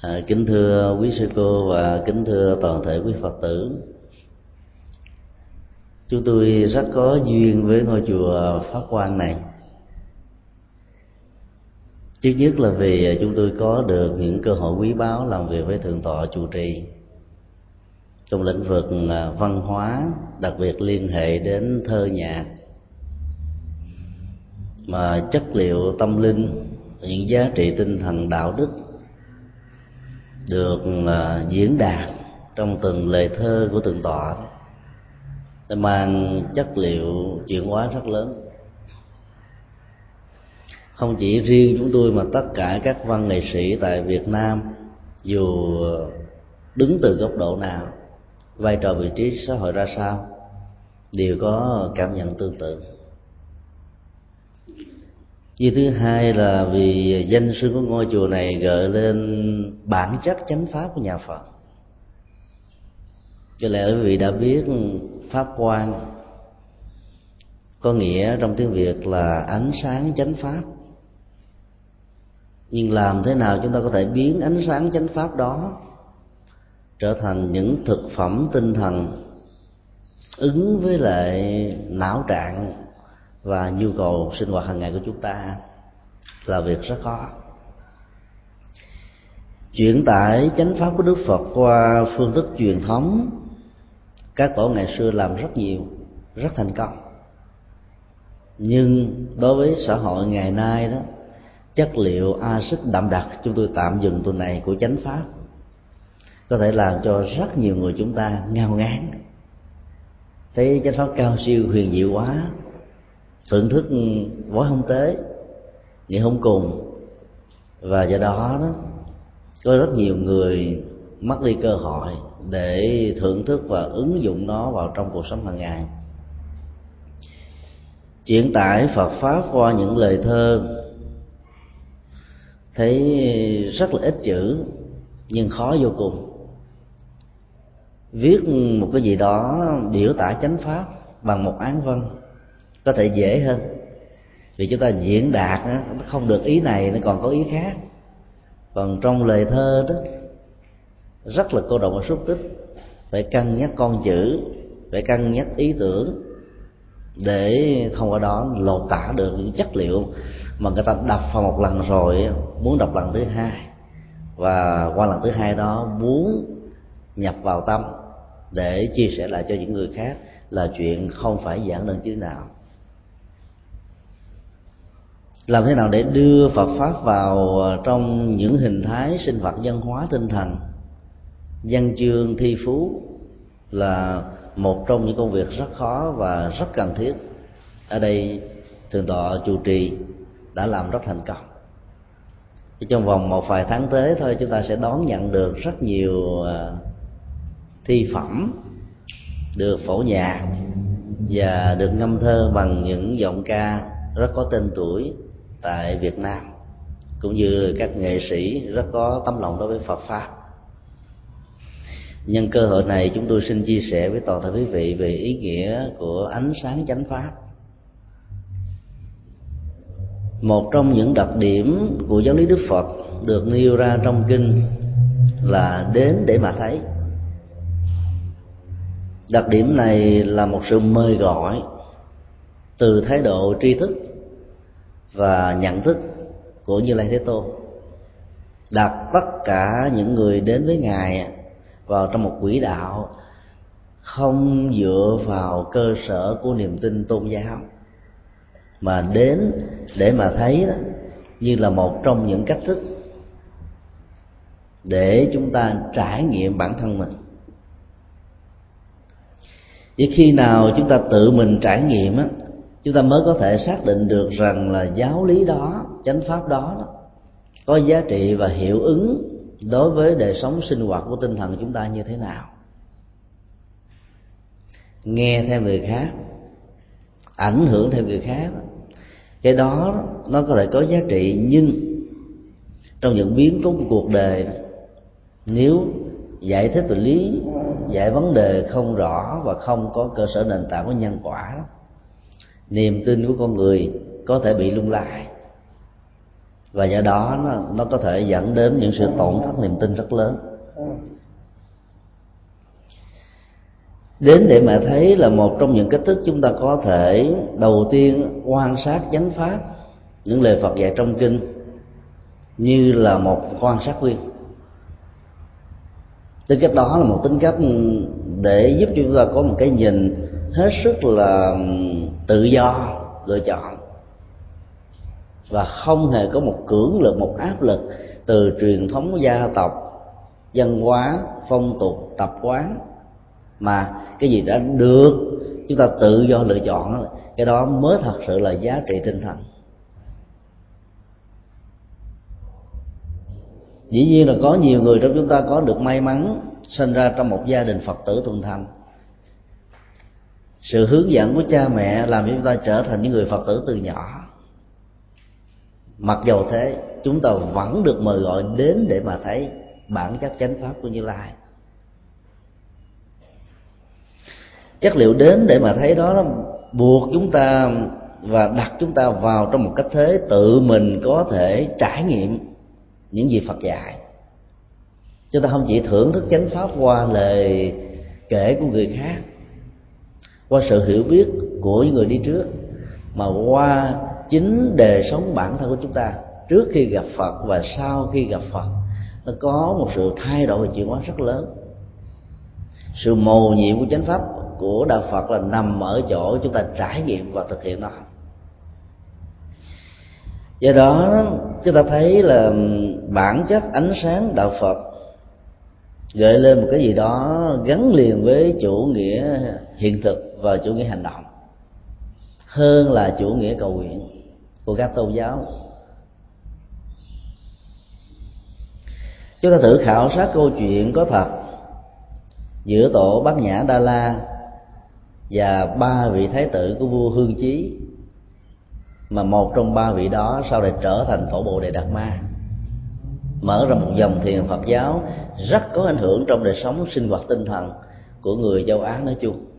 À, kính thưa quý sư cô và kính thưa toàn thể quý phật tử. Chúng tôi rất có duyên với ngôi chùa pháp quan này. Trước nhất là vì chúng tôi có được những cơ hội quý báu làm việc với thượng tọa chủ trì. Trong lĩnh vực à, văn hóa đặc biệt liên hệ đến thơ nhạc. Mà chất liệu tâm linh những giá trị tinh thần đạo đức được à, diễn đạt trong từng lời thơ của từng tọa. Nó mang chất liệu chuyển hóa rất lớn. Không chỉ riêng chúng tôi mà tất cả các văn nghệ sĩ tại Việt Nam, dù đứng từ góc độ nào, vai trò vị trí xã hội ra sao, đều có cảm nhận tương tự vì thứ hai là vì danh sư của ngôi chùa này gợi lên bản chất chánh pháp của nhà Phật. Cho lẽ quý vị đã biết pháp quan có nghĩa trong tiếng việt là ánh sáng chánh pháp. Nhưng làm thế nào chúng ta có thể biến ánh sáng chánh pháp đó trở thành những thực phẩm tinh thần ứng với lại não trạng và nhu cầu sinh hoạt hàng ngày của chúng ta là việc rất khó. Chuyển tải chánh pháp của đức phật qua phương thức truyền thống, các tổ ngày xưa làm rất nhiều, rất thành công. Nhưng đối với xã hội ngày nay đó, chất liệu axit đậm đặc, chúng tôi tạm dừng tuần này của chánh pháp. Có thể làm cho rất nhiều người chúng ta ngao ngán. Thấy chánh pháp cao siêu, huyền diệu quá thưởng thức với không tế, ngày không cùng. Và do đó đó, có rất nhiều người mất đi cơ hội để thưởng thức và ứng dụng nó vào trong cuộc sống hàng ngày. Chuyển tải Phật pháp qua những lời thơ thấy rất là ít chữ, nhưng khó vô cùng. Viết một cái gì đó, biểu tả chánh pháp bằng một án văn có thể dễ hơn. Vì chúng ta diễn đạt nó không được ý này, nó còn có ý khác. Còn trong lời thơ đó, rất là cô động và xúc tích. Phải cân nhắc con chữ, phải cân nhắc ý tưởng để thông qua đó lột tả được những chất liệu mà người ta đọc vào một lần rồi muốn đọc lần thứ hai. Và qua lần thứ hai đó, muốn nhập vào tâm để chia sẻ lại cho những người khác là chuyện không phải giản đơn chứ nào làm thế nào để đưa Phật pháp vào ờ, trong những hình thái sinh hoạt văn hóa tinh thần? Văn chương thi phú là một trong những công việc rất khó và rất cần thiết. Ở đây, thượng tọa chủ trì đã làm rất thành công. Trong vòng một vài tháng tới thôi, chúng ta sẽ đón nhận được rất nhiều ờ, thi phẩm được phổ nhạc và được ngâm thơ bằng những giọng ca rất có tên tuổi tại Việt Nam, cũng như các nghệ sĩ rất có tấm lòng đối với Phật pháp. Nhân cơ hội này, chúng tôi xin chia sẻ với toàn thể quý vị về ý nghĩa của ánh sáng chánh pháp. Một trong những đặc điểm của giáo lý đức phật được nêu ra trong kinh là đến để mà thấy. Đặc điểm này là một sự mời gọi từ thái độ tri thức và nhận thức của như lai thế tôn. Đặt tất cả những người đến với ngài vào trong một quỹ đạo không dựa vào cơ sở của niềm tin tôn giáo, mà đến để mà thấy đó, như là một trong những cách thức để chúng ta trải nghiệm bản thân mình. Chỉ khi nào chúng ta tự mình trải nghiệm á chúng ta mới có thể xác định được rằng là giáo lý đó chánh pháp đó, đó có giá trị và hiệu ứng đối với đời sống sinh hoạt của tinh thần chúng ta như thế nào. Nghe theo người khác ảnh hưởng theo người khác cái đó nó có thể có giá trị nhưng trong những biến cố của cuộc đời nếu giải thích về lý giải vấn đề không rõ và không có cơ sở nền tảng của nhân quả niềm tin của con người có thể bị lung lay. Và do đó nó, nó có thể dẫn đến những sự tổn thất niềm tin rất lớn. Đến để mà thấy là một trong những cách thức chúng ta có thể đầu tiên quan sát chánh pháp những lời Phật dạy trong kinh như là một quan sát viên. Tính cách đó là một tính cách để giúp chúng ta có một cái nhìn hết sức là tự do lựa chọn. Và không hề có một cưỡng lực, một áp lực từ truyền thống gia tộc, văn hóa, phong tục, tập quán, mà cái gì đã được chúng ta tự do lựa chọn cái đó mới thật sự là giá trị tinh thần. Dĩ nhiên là có nhiều người trong chúng ta có được may mắn sinh ra trong một gia đình phật tử thuần thành sự hướng dẫn của cha mẹ làm cho chúng ta trở thành những người phật tử từ nhỏ. Mặc dầu thế, chúng ta vẫn được mời gọi đến để mà thấy bản chất chánh pháp của như lai. Chất liệu đến để mà thấy đó buộc chúng ta và đặt chúng ta vào trong một cách thế tự mình có thể trải nghiệm những gì Phật dạy. Chúng ta không chỉ thưởng thức chánh pháp qua lời kể của người khác qua sự hiểu biết của những người đi trước, mà qua chính đời sống bản thân của chúng ta trước khi gặp Phật và sau khi gặp Phật, nó có một sự thay đổi và chuyển hóa rất lớn. Sự mầu nhiệm của chánh pháp của đạo phật là nằm ở chỗ chúng ta trải nghiệm và thực hiện nó. Do đó, chúng ta thấy là bản chất ánh sáng đạo phật gợi lên một cái gì đó gắn liền với chủ nghĩa hiện thực và chủ nghĩa hành động, hơn là chủ nghĩa cầu nguyện của các tôn giáo. Chúng ta thử khảo sát câu chuyện có thật giữa tổ bát nhã đa la và ba vị thái tử của vua hương chí, mà một trong ba vị đó sau này trở thành tổ bộ đề đạt ma. Mở ra một dòng thiền phật giáo rất có ảnh hưởng trong đời sống sinh hoạt tinh thần của người châu á nói chung.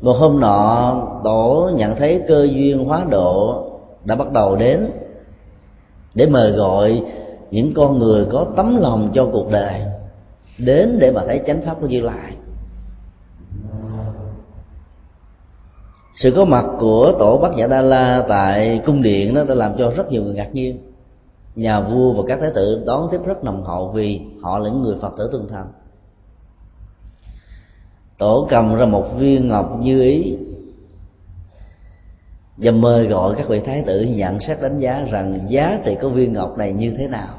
Một hôm nọ, tổ nhận thấy cơ duyên hóa độ đã bắt đầu đến, để mời gọi những con người có tấm lòng cho cuộc đời đến để mà thấy chánh pháp của như lai. Sự có mặt của tổ bắc nhã đa la tại cung điện đó đã làm cho rất nhiều người ngạc nhiên. Nhà vua và các thái tử đón tiếp rất nồng hậu vì họ là những người phật tử tương thành tổ cầm ra một viên ngọc như ý và mời gọi các vị thái tử nhận xét đánh giá rằng giá trị của viên ngọc này như thế nào.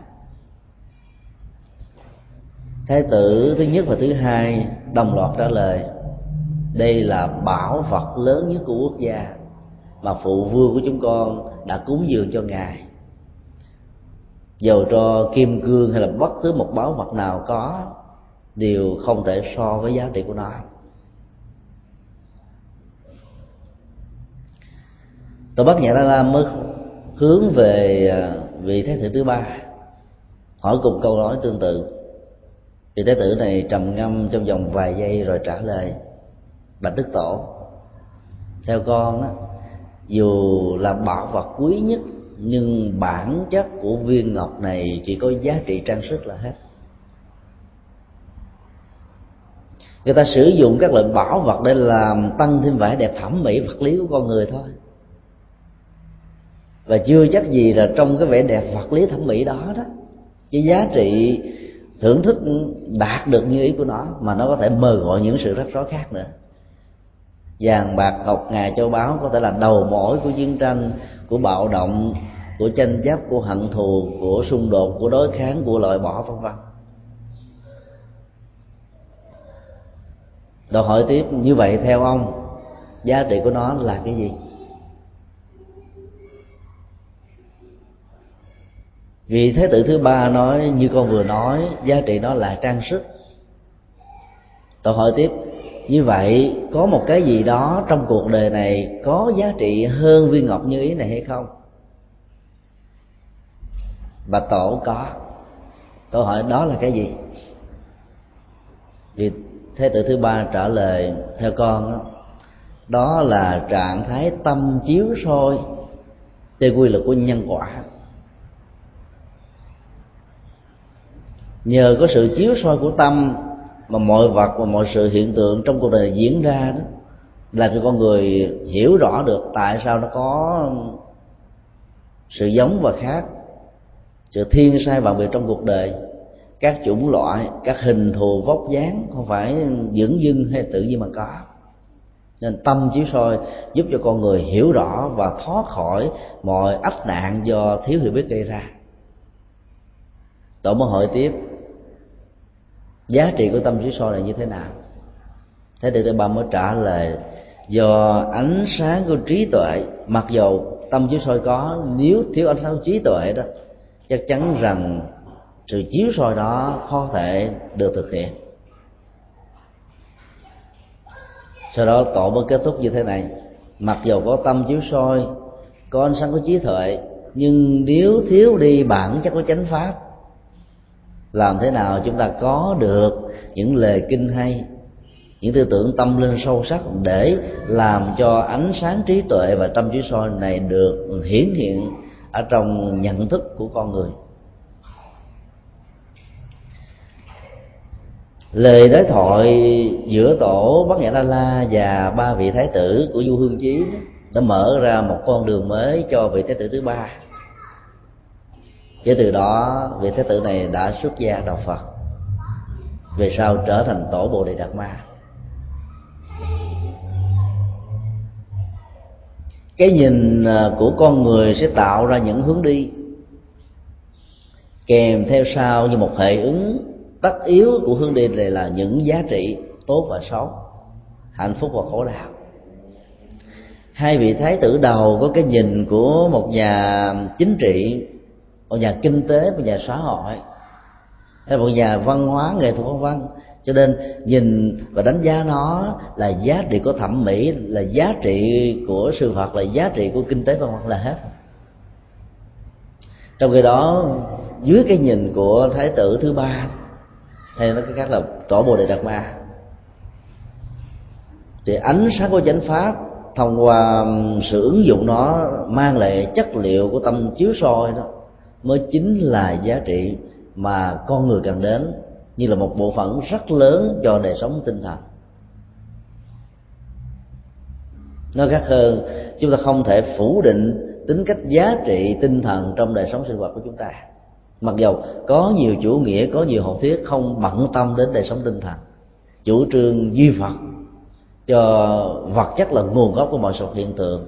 Thái tử thứ nhất và thứ hai đồng loạt trả lời, đây là bảo vật lớn nhất của quốc gia, mà phụ vương của chúng con đã cúng dường cho ngài. Dầu cho kim cương hay là bất cứ một bảo vật nào có, đều không thể so với giá trị của nó. Tôi bắt nhã la la mới hướng về à, vị thái tử thứ ba, hỏi cùng câu nói tương tự. Vị thái tử này trầm ngâm trong vòng vài giây rồi trả lời, bạch đức tổ, theo con á, dù là bảo vật quý nhất, nhưng bản chất của viên ngọc này chỉ có giá trị trang sức là hết. Người ta sử dụng các loại bảo vật để làm tăng thêm vẻ đẹp thẩm mỹ vật lý của con người thôi và chưa chắc gì là trong cái vẻ đẹp vật lý thẩm mỹ đó đó, cái giá trị thưởng thức đạt được như ý của nó, mà nó có thể mời gọi những sự rắc rối khác nữa. Vàng, bạc, ngọc, ngà, châu báu có thể là đầu mỏi của chiến tranh, của bạo động, của tranh chấp, của hận thù, của xung đột, của đối kháng, của loại bỏ, vân vân. Đòi hỏi tiếp, như vậy theo ông, giá trị của nó là cái gì? Vì thế tử thứ ba nói như con vừa nói giá trị đó là trang sức. Tôi hỏi tiếp như vậy có một cái gì đó trong cuộc đời này có giá trị hơn viên ngọc như ý này hay không? Bà tổ có. Tôi hỏi đó là cái gì? Vì thế tử thứ ba trả lời theo con đó, đó là trạng thái tâm chiếu soi theo quy luật của nhân quả. Nhờ có sự chiếu soi của tâm mà mọi vật và mọi sự hiện tượng trong cuộc đời diễn ra đó, làm cho con người hiểu rõ được tại sao nó có sự giống và khác, sự thiên sai bằng việc trong cuộc đời, các chủng loại, các hình thù vóc dáng không phải dưỡng dưng hay tự nhiên mà có. Nên tâm chiếu soi giúp cho con người hiểu rõ và thoát khỏi mọi ách nạn do thiếu hiểu biết gây ra. Tổ mới hỏi tiếp giá trị của tâm chiếu soi là như thế nào? Thế thì ba mới trả lời, do ánh sáng của trí tuệ, mặc dầu tâm chiếu soi có, nếu thiếu ánh sáng của trí tuệ đó, chắc chắn rằng sự chiếu soi đó khó thể được thực hiện. Sau đó tổ mới kết thúc như thế này. Mặc dầu có tâm chiếu soi, có ánh sáng của trí tuệ, nhưng nếu thiếu đi bản chất của chánh pháp làm thế nào chúng ta có được những lời kinh hay, những tư tưởng tâm linh sâu sắc để làm cho ánh sáng trí tuệ và tâm trí soi này được hiển hiện ở trong nhận thức của con người? Lời đối thoại giữa tổ bát nhã đa la và ba vị thái tử của du hương chí đã mở ra một con đường mới cho vị thái tử thứ ba kể từ đó, vị thái tử này đã xuất gia đạo phật, về sau trở thành tổ bồ đề đạt ma. Cái nhìn à, của con người sẽ tạo ra những hướng đi, kèm theo sau như một hệ ứng tất yếu của hướng đi này là những giá trị tốt và xấu, hạnh phúc và khổ đau. Hai vị thái tử đầu có cái nhìn của một nhà chính trị một nhà kinh tế, một nhà xã hội, hay một nhà văn hóa, nghệ thuật văn văn. Cho nên nhìn và đánh giá nó là giá trị của thẩm mỹ, là giá trị của sự phật là giá trị của kinh tế văn hóa là hết. Trong khi đó, dưới cái nhìn của thái tử thứ ba, hay nói cái khác là tổ bồ đề đạt ma, thì ánh sáng của chánh pháp thông qua sự ứng dụng nó mang lại chất liệu của tâm chiếu soi đó mới chính là giá trị mà con người cần đến như là một bộ phận rất lớn cho đời sống tinh thần. Nói khác hơn chúng ta không thể phủ định tính cách giá trị tinh thần trong đời sống sinh hoạt của chúng ta. Mặc dầu có nhiều chủ nghĩa có nhiều học thuyết không bận tâm đến đời sống tinh thần chủ trương duy vật, cho vật chất là nguồn gốc của mọi sự hiện tượng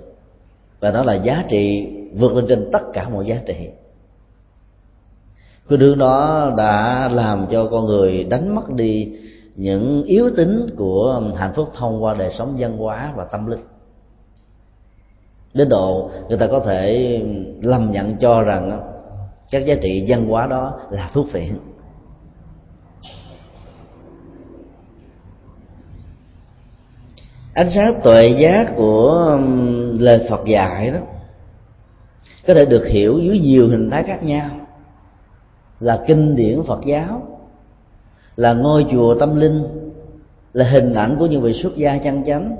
và đó là giá trị vượt lên trên tất cả mọi giá trị cái thứ đó đã làm cho con người đánh mất đi những yếu tính của hạnh phúc thông qua đời sống văn hóa và tâm linh. Đến độ người ta có thể lầm nhận cho rằng các giá trị văn hóa đó là thuốc phiện. Ánh sáng tuệ giác của um, lời phật dạy đó có thể được hiểu dưới nhiều hình thái khác nhau là kinh điển phật giáo, là ngôi chùa tâm linh, là hình ảnh của những vị xuất gia chân chánh,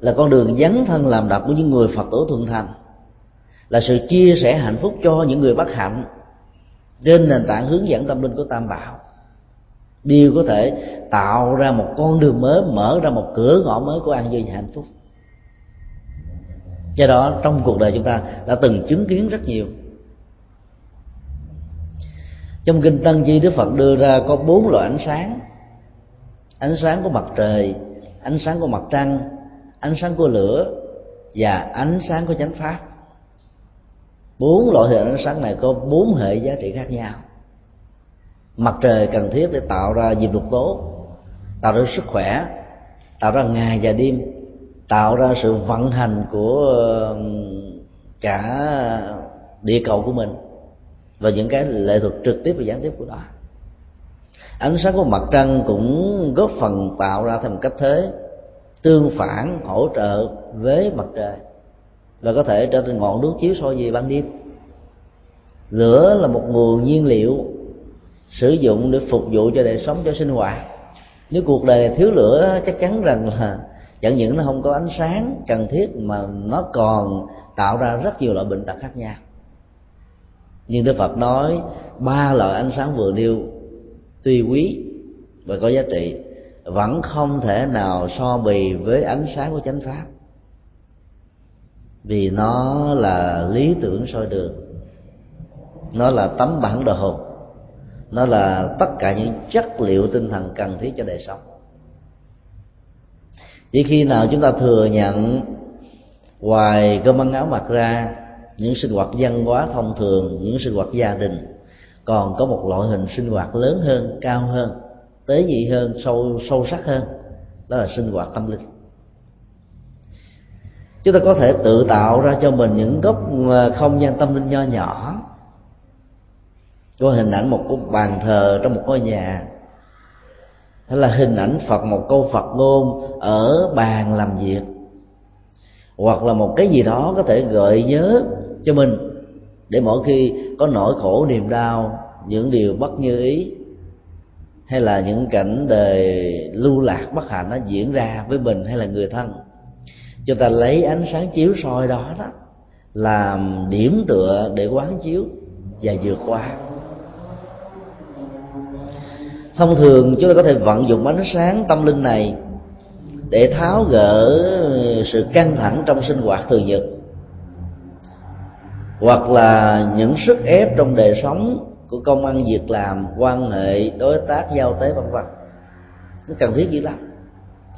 là con đường dấn thân làm đập của những người phật tử thuận thành, là sự chia sẻ hạnh phúc cho những người bất hạnh trên nền tảng hướng dẫn tâm linh của tam bảo. Đều có thể tạo ra một con đường mới, mở ra một cửa ngõ mới của an vui và hạnh phúc. Do đó, trong cuộc đời chúng ta đã từng chứng kiến rất nhiều trong kinh tăng chi đức phật đưa ra có bốn loại ánh sáng. Ánh sáng của mặt trời, ánh sáng của mặt trăng, ánh sáng của lửa và ánh sáng của chánh pháp. Bốn loại hình ánh sáng này có bốn hệ giá trị khác nhau. Mặt trời cần thiết để tạo ra diệp lục tố, tạo ra sức khỏe, tạo ra ngày và đêm, tạo ra sự vận hành của cả địa cầu của mình và những cái lệ thuật trực tiếp và gián tiếp của nó. Ánh sáng của mặt trăng cũng góp phần tạo ra thành cách thế tương phản, hỗ trợ với mặt trời. Và có thể trở thành ngọn đuốc chiếu soi về ban đêm. Lửa là một nguồn nhiên liệu sử dụng để phục vụ cho đời sống, cho sinh hoạt. Nếu cuộc đời thiếu lửa, chắc chắn rằng là chẳng những nó không có ánh sáng cần thiết mà nó còn tạo ra rất nhiều loại bệnh tật khác nhau nhưng đức phật nói, ba loại ánh sáng vừa nêu tuy quý và có giá trị, vẫn không thể nào so bì với ánh sáng của chánh pháp. Vì nó là lý tưởng soi đường, nó là tấm bản đồ nó là tất cả những chất liệu tinh thần cần thiết cho đời sống. Chỉ khi nào chúng ta thừa nhận ngoài cơm ăn áo mặc ra những sinh hoạt văn hóa thông thường, những sinh hoạt gia đình còn có một loại hình sinh hoạt lớn hơn, cao hơn, tế nhị hơn, sâu sâu sắc hơn, đó là sinh hoạt tâm linh. Chúng ta có thể tự tạo ra cho mình những góc à, không gian tâm linh nho nhỏ. Có hình ảnh một cái bàn thờ trong một ngôi nhà. Hay là hình ảnh phật, một câu phật ngôn ở bàn làm việc. Hoặc là một cái gì đó có thể gợi nhớ cho mình, để mỗi khi có nỗi khổ niềm đau, những điều bất như ý, hay là những cảnh đời lưu lạc bất hạnh nó diễn ra với mình hay là người thân, chúng ta lấy ánh sáng chiếu soi đó đó làm điểm tựa để quán chiếu và vượt qua. Thông thường chúng ta có thể vận dụng ánh sáng tâm linh này để tháo gỡ sự căng thẳng trong sinh hoạt thường nhật hoặc là những sức ép trong đời sống của công ăn việc làm, quan hệ, đối tác, giao tế, vân vân. Nó cần thiết dữ lắm.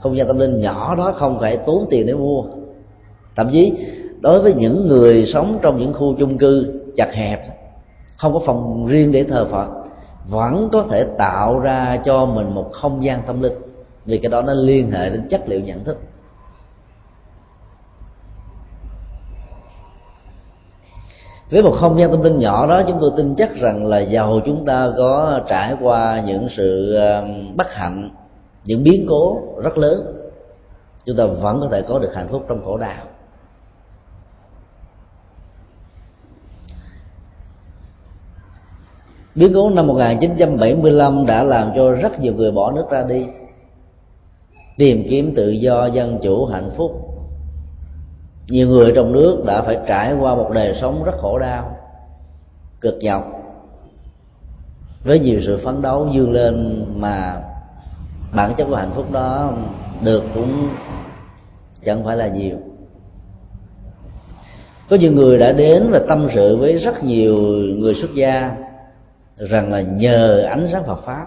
Không gian tâm linh nhỏ đó không phải tốn tiền để mua. Thậm chí, đối với những người sống trong những khu chung cư chặt hẹp, không có phòng riêng để thờ phật, vẫn có thể tạo ra cho mình một không gian tâm linh. Vì cái đó nó liên hệ đến chất liệu nhận thức. Với một không gian tâm linh nhỏ đó, chúng tôi tin chắc rằng là giàu chúng ta có trải qua những sự bất hạnh, những biến cố rất lớn. Chúng ta vẫn có thể có được hạnh phúc trong khổ đau. Biến cố năm 1975 đã làm cho rất nhiều người bỏ nước ra đi, tìm kiếm tự do, dân chủ, hạnh phúc nhiều người trong nước đã phải trải qua một đời sống rất khổ đau, cực nhọc. Với nhiều sự phấn đấu dương lên mà bản chất của hạnh phúc đó được cũng chẳng phải là nhiều. Có nhiều người đã đến và tâm sự với rất nhiều người xuất gia rằng là nhờ ánh sáng Phật pháp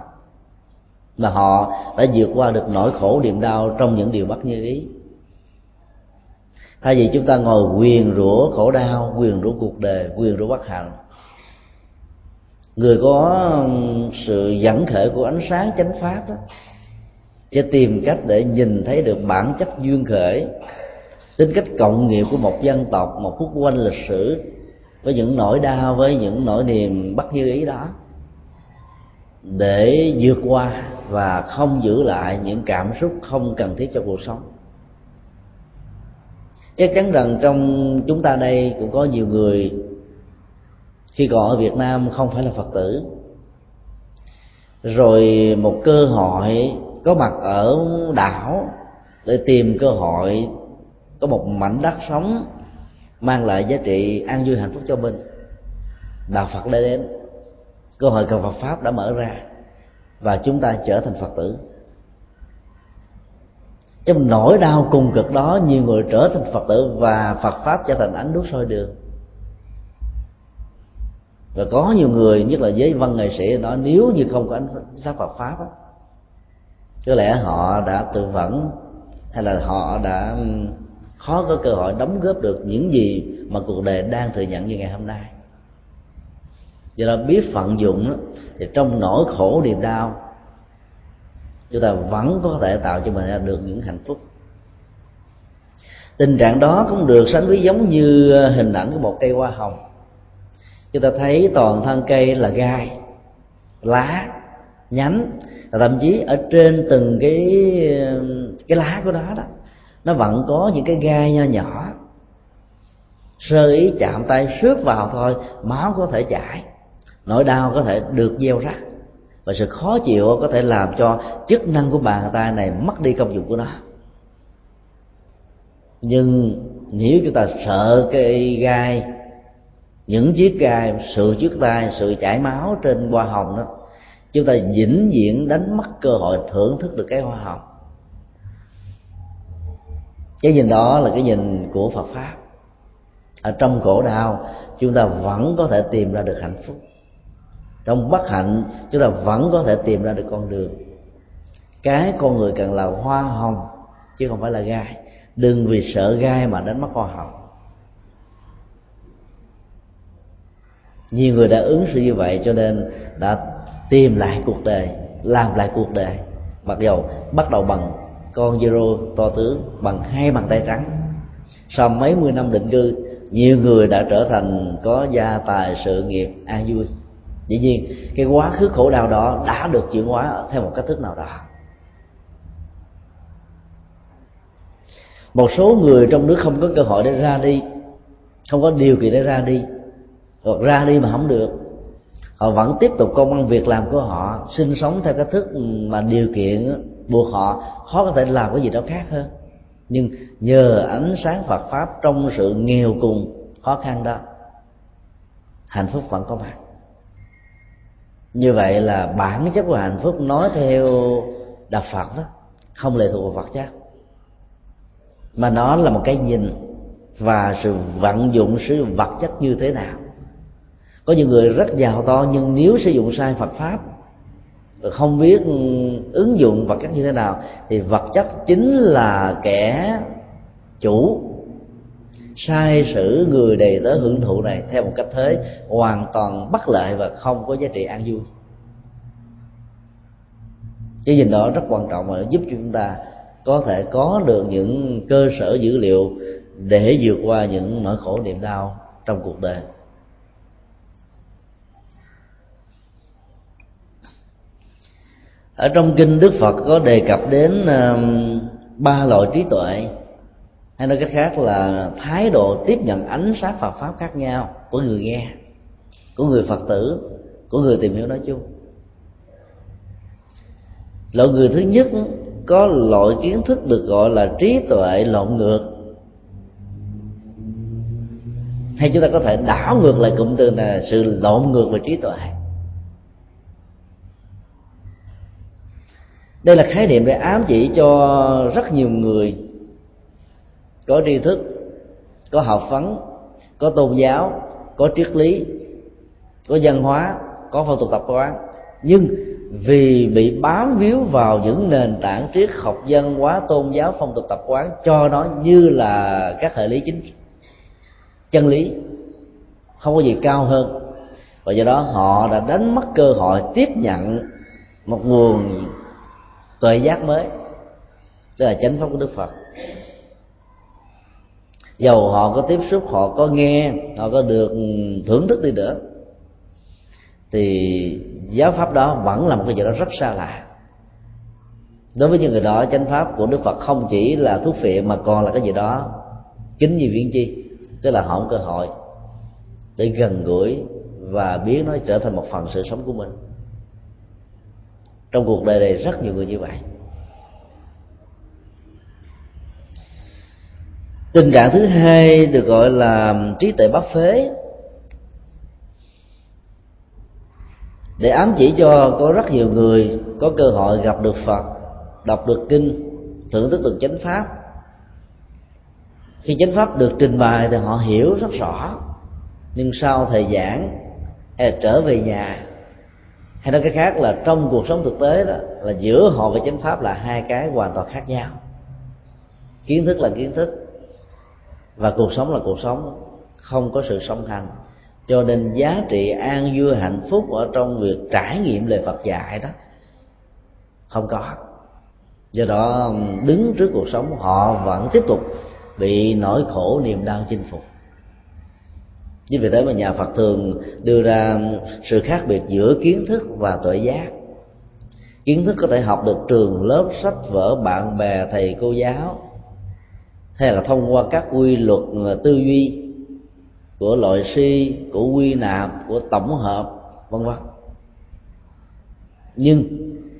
mà họ đã vượt qua được nỗi khổ niềm đau trong những điều bất như ý thay vì chúng ta ngồi quyền rủa khổ đau, quyền rủa cuộc đời, quyền rủa bất hạnh, người có sự dẫn khởi của ánh sáng chánh pháp đó, sẽ tìm cách để nhìn thấy được bản chất duyên khởi. Tính cách cộng nghiệp của một dân tộc, một phút quanh lịch sử, với những nỗi đau, với những nỗi niềm bất như ý đó, để vượt qua và không giữ lại những cảm xúc không cần thiết cho cuộc sống chắc chắn rằng trong chúng ta đây cũng có nhiều người khi còn ở Việt Nam không phải là Phật tử. Rồi một cơ hội có mặt ở đảo để tìm cơ hội có một mảnh đất sống mang lại giá trị an vui hạnh phúc cho mình. Đạo Phật đã đến. Cơ hội cầu Phật pháp đã mở ra và chúng ta trở thành Phật tử trong nỗi đau cùng cực đó, nhiều người trở thành phật tử và phật pháp trở thành ánh đuốc soi đường. Và có nhiều người, nhất là giới văn nghệ sĩ đó nếu như không có ánh sáng phật pháp á, có lẽ họ đã tự vẫn hay là họ đã khó có cơ hội đóng góp được những gì mà cuộc đời đang thừa nhận như ngày hôm nay. Do đó biết phận dụng thì trong nỗi khổ niềm đau chúng ta vẫn có thể tạo cho mình được những hạnh phúc. Tình trạng đó cũng được sánh ví giống như hình ảnh của một cây hoa hồng. Chúng ta thấy toàn thân cây là gai, lá, nhánh, và thậm chí ở trên từng cái cái lá của đó đó, nó vẫn có những cái gai nho nhỏ. Sơ ý chạm tay xước vào thôi, máu có thể chảy, nỗi đau có thể được gieo rắc và sự khó chịu có thể làm cho chức năng của bàn tay này mất đi công dụng của nó. Nhưng nếu chúng ta sợ cái gai, những chiếc gai, sự trước tay sự chảy máu trên hoa hồng đó, chúng ta vĩnh viễn đánh mất cơ hội thưởng thức được cái hoa hồng. Cái nhìn đó là cái nhìn của phật pháp. Ở trong khổ đau, chúng ta vẫn có thể tìm ra được hạnh phúc trong bất hạnh, chúng ta vẫn có thể tìm ra được con đường. Cái con người cần là hoa hồng, chứ không phải là gai. Đừng vì sợ gai mà đánh mất hoa hồng. Nhiều người đã ứng xử như vậy cho nên đã tìm lại cuộc đời, làm lại cuộc đời. Mặc dầu bắt đầu bằng con zero to tướng, bằng hai bàn tay trắng. Sau mấy mươi năm định cư, nhiều người đã trở thành có gia tài sự nghiệp an vui dĩ nhiên, cái quá khứ khổ đau đó đã được chuyển hóa theo một cách thức nào đó. Một số người trong nước không có cơ hội để ra đi, không có điều kiện để ra đi. Hoặc ra đi mà không được. Họ vẫn tiếp tục công ăn việc làm của họ, sinh sống theo cách thức mà điều kiện buộc họ khó có thể làm cái gì đó khác hơn. Nhưng nhờ ánh sáng Phật pháp trong sự nghèo cùng khó khăn đó, hạnh phúc vẫn có mặt như vậy là bản chất của hạnh phúc nói theo đạo Phật đó, không lệ thuộc vào vật chất, mà nó là một cái nhìn và sự vận dụng sử dụng vật chất như thế nào. Có những người rất giàu to, nhưng nếu sử dụng sai Phật pháp, không biết ứng dụng vật chất như thế nào, thì vật chất chính là kẻ chủ sai sử người đầy tớ hưởng thụ này theo một cách thế, hoàn toàn bất lợi và không có giá trị an vui. Cái nhìn đó rất quan trọng và giúp cho chúng ta có thể có được những cơ sở dữ liệu để vượt qua những nỗi khổ niềm đau trong cuộc đời. Ở trong kinh đức phật có đề cập đến um, ba loại trí tuệ hay nói cách khác là thái độ tiếp nhận ánh sáng Phật pháp khác nhau của người nghe, của người Phật tử, của người tìm hiểu nói chung. Loại người thứ nhất có loại kiến thức được gọi là trí tuệ lộn ngược. Hay chúng ta có thể đảo ngược lại cụm từ là sự lộn ngược về trí tuệ. Đây là khái niệm để ám chỉ cho rất nhiều người có tri thức, có học vấn có tôn giáo, có triết lý, có văn hóa, có phong tục tập quán. Nhưng vì bị bám víu vào những nền tảng triết học, văn hóa, tôn giáo, phong tục tập quán, cho nó như là các hệ lý chính chân lý không có gì cao hơn. Và do đó họ đã đánh mất cơ hội tiếp nhận một nguồn tuệ giác mới tức là chánh pháp của đức phật dầu họ có tiếp xúc, họ có nghe, họ có được thưởng thức đi nữa, thì giáo pháp đó vẫn là một cái gì đó rất xa lạ. Đối với những người đó, chánh pháp của đức phật không chỉ là thuốc phiện mà còn là cái gì đó kính như viên chi, tức là họ có cơ hội để gần gũi và biến nó trở thành một phần sự sống của mình. Trong cuộc đời này, rất nhiều người như vậy. Tình trạng thứ hai được gọi là trí tuệ bát phế. Để ám chỉ cho có rất nhiều người có cơ hội gặp được phật, đọc được kinh, thưởng thức được chánh pháp. Khi chánh pháp được trình bày thì họ hiểu rất rõ, nhưng sau thời giảng, hay là trở về nhà, hay nói cái khác là trong cuộc sống thực tế đó, là giữa họ và chánh pháp là hai cái hoàn toàn khác nhau. Kiến thức là kiến thức và cuộc sống là cuộc sống, không có sự song hành. Cho nên giá trị an vui hạnh phúc ở trong việc trải nghiệm lời Phật dạy đó, không có. Do đó, đứng trước cuộc sống, họ vẫn tiếp tục bị nỗi khổ, niềm đau chinh phục. Chính vì thế mà nhà Phật thường đưa ra sự khác biệt giữa kiến thức và tuệ giác. Kiến thức có thể học được trường lớp sách vở bạn bè, thầy cô giáo hay là thông qua các quy luật ờ, tư duy của loại si, của quy nạp, của tổng hợp, vân vân. Nhưng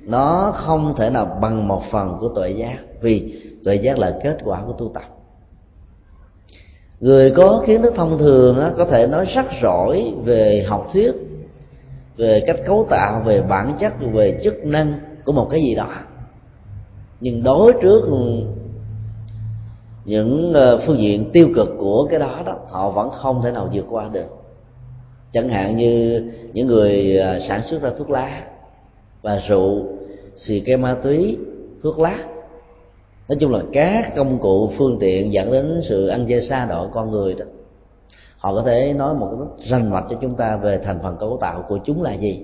nó không thể nào bằng một phần của tuệ giác, vì tuệ giác là kết quả của tu tập. Người có kiến thức thông thường có thể nói rất giỏi về học thuyết, về cách cấu tạo, về bản chất, về chức năng của một cái gì đó. Nhưng đối trước những ờ, phương diện tiêu cực của cái đó đó, họ vẫn không thể nào vượt qua được. Chẳng hạn như những người ờ, sản xuất ra thuốc lá và rượu, xì ke ma túy, thuốc lá. Nói chung là các công cụ, phương tiện dẫn đến sự ăn chơi xa đọa con người đó. Họ có thể nói một cái rành mạch cho chúng ta về thành phần cấu tạo của chúng là gì,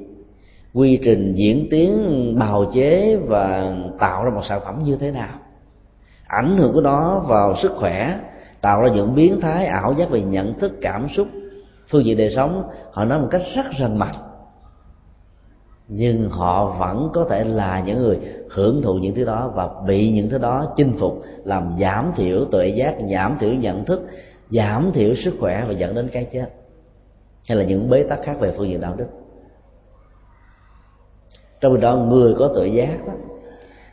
quy trình diễn tiến, bào chế và tạo ra một sản phẩm như thế nào ảnh hưởng của nó vào sức khỏe, tạo ra những biến thái ảo giác về nhận thức, cảm xúc, phương diện đời sống. Họ nói một cách rất rành mạch. Nhưng họ vẫn có thể là những người hưởng thụ những thứ đó và bị những thứ đó chinh phục, làm giảm thiểu tuệ giác, giảm thiểu nhận thức, giảm thiểu sức khỏe và dẫn đến cái chết. Hay là những bế tắc khác về phương diện đạo đức. Trong khi đó, người có tuệ giác đó,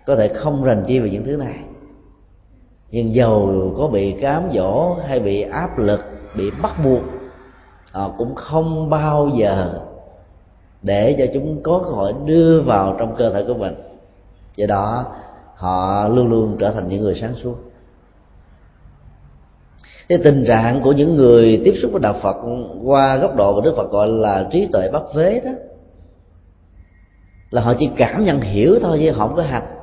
có thể không rành chi về những thứ này nhưng dầu có bị cám dỗ hay bị áp lực, bị bắt buộc họ cũng không bao giờ để cho chúng có cơ hội đưa vào trong cơ thể của mình. Do đó, họ luôn luôn trở thành những người sáng suốt. Cái tình trạng của những người tiếp xúc với đạo phật qua góc độ mà đức phật gọi là trí tuệ bắp vế đó, là họ chỉ cảm nhận hiểu thôi chứ họ không có hành.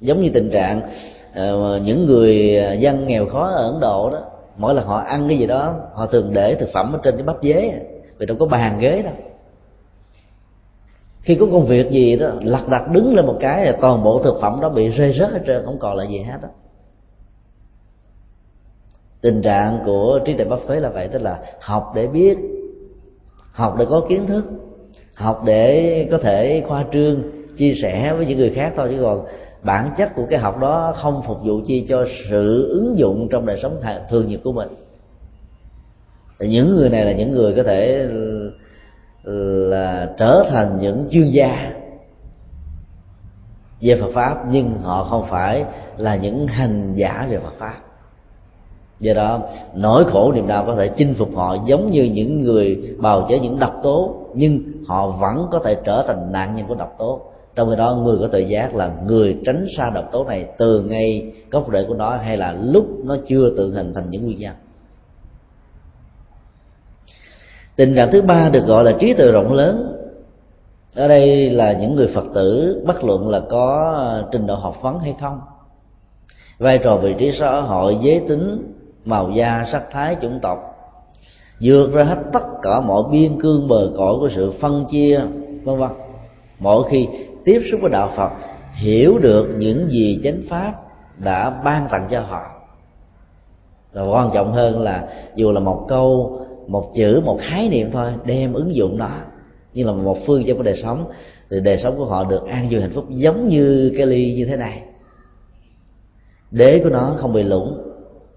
Giống như tình trạng Ờ, những người à, dân nghèo khó ở ấn độ đó, mỗi lần họ ăn cái gì đó, họ thường để thực phẩm ở trên cái bắp dế vì đâu có bàn ghế đâu. Khi có công việc gì đó, lặt đặt đứng lên một cái là toàn bộ thực phẩm đó bị rơi rớt hết trơn, không còn lại gì hết đó tình trạng của trí tuệ bắp phế là vậy, tức là học để biết, học để có kiến thức, học để có thể khoa trương, chia sẻ với những người khác thôi, chứ còn bản chất của cái học đó không phục vụ chi cho sự ứng dụng trong đời sống thường nhật của mình. Những người này là những người có thể là trở thành những chuyên gia về Phật pháp, nhưng họ không phải là những hành giả về Phật pháp. Do đó, nỗi khổ niềm đau có thể chinh phục họ giống như những người bào chế những độc tố, nhưng họ vẫn có thể trở thành nạn nhân của độc tố trong khi đó, người có tự giác là người tránh xa độc tố này từ ngay gốc rễ của nó hay là lúc nó chưa tự hình thành những nguyên nhân. Tình trạng thứ ba được gọi là trí tuệ rộng lớn. Ở đây là những người phật tử bất luận là có trình độ học vấn hay không, vai trò vị trí xã hội, giới tính, màu da, sắc thái, chủng tộc, vượt ra hết tất cả mọi biên cương bờ cõi của sự phân chia, vân vân. Mỗi khi tiếp xúc với đạo phật hiểu được những gì chánh pháp đã ban tặng cho họ. Và quan trọng hơn là dù là một câu một chữ một khái niệm thôi đem ứng dụng nó như là một phương cho cái đời sống thì đời sống của họ được an vui hạnh phúc giống như cái ly như thế này. Đế của nó không bị lũng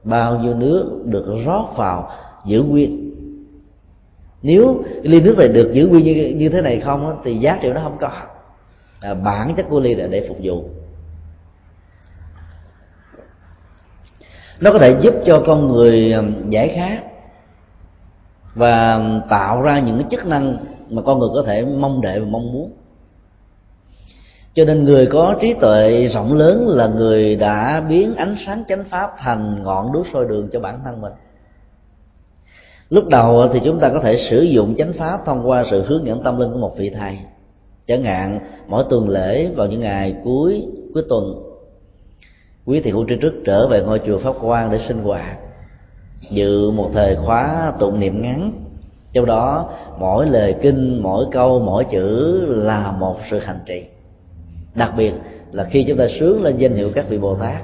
bao nhiêu nước được rót vào giữ nguyên. Nếu ly nước này được giữ nguyên như, như thế này không thì giá trị nó không có à, bản chất của ly là để phục vụ. Nó có thể giúp cho con người um, giải khát và um, tạo ra những cái chức năng mà con người có thể mong đợi và mong muốn. Cho nên người có trí tuệ rộng lớn là người đã biến ánh sáng chánh pháp thành ngọn đuốc soi đường cho bản thân mình. Lúc đầu thì chúng ta có thể sử dụng chánh pháp thông qua sự hướng dẫn tâm linh của một vị thầy chẳng hạn, mỗi tuần lễ vào những ngày cuối cuối tuần, quý thầy hữu tri trước trở về ngôi chùa pháp quan để sinh hoạt. Dự một thời khóa tụng niệm ngắn. Trong đó, mỗi lời kinh, mỗi câu, mỗi chữ là một sự hành trì. Đặc biệt là khi chúng ta sướng lên danh hiệu các vị bồ tát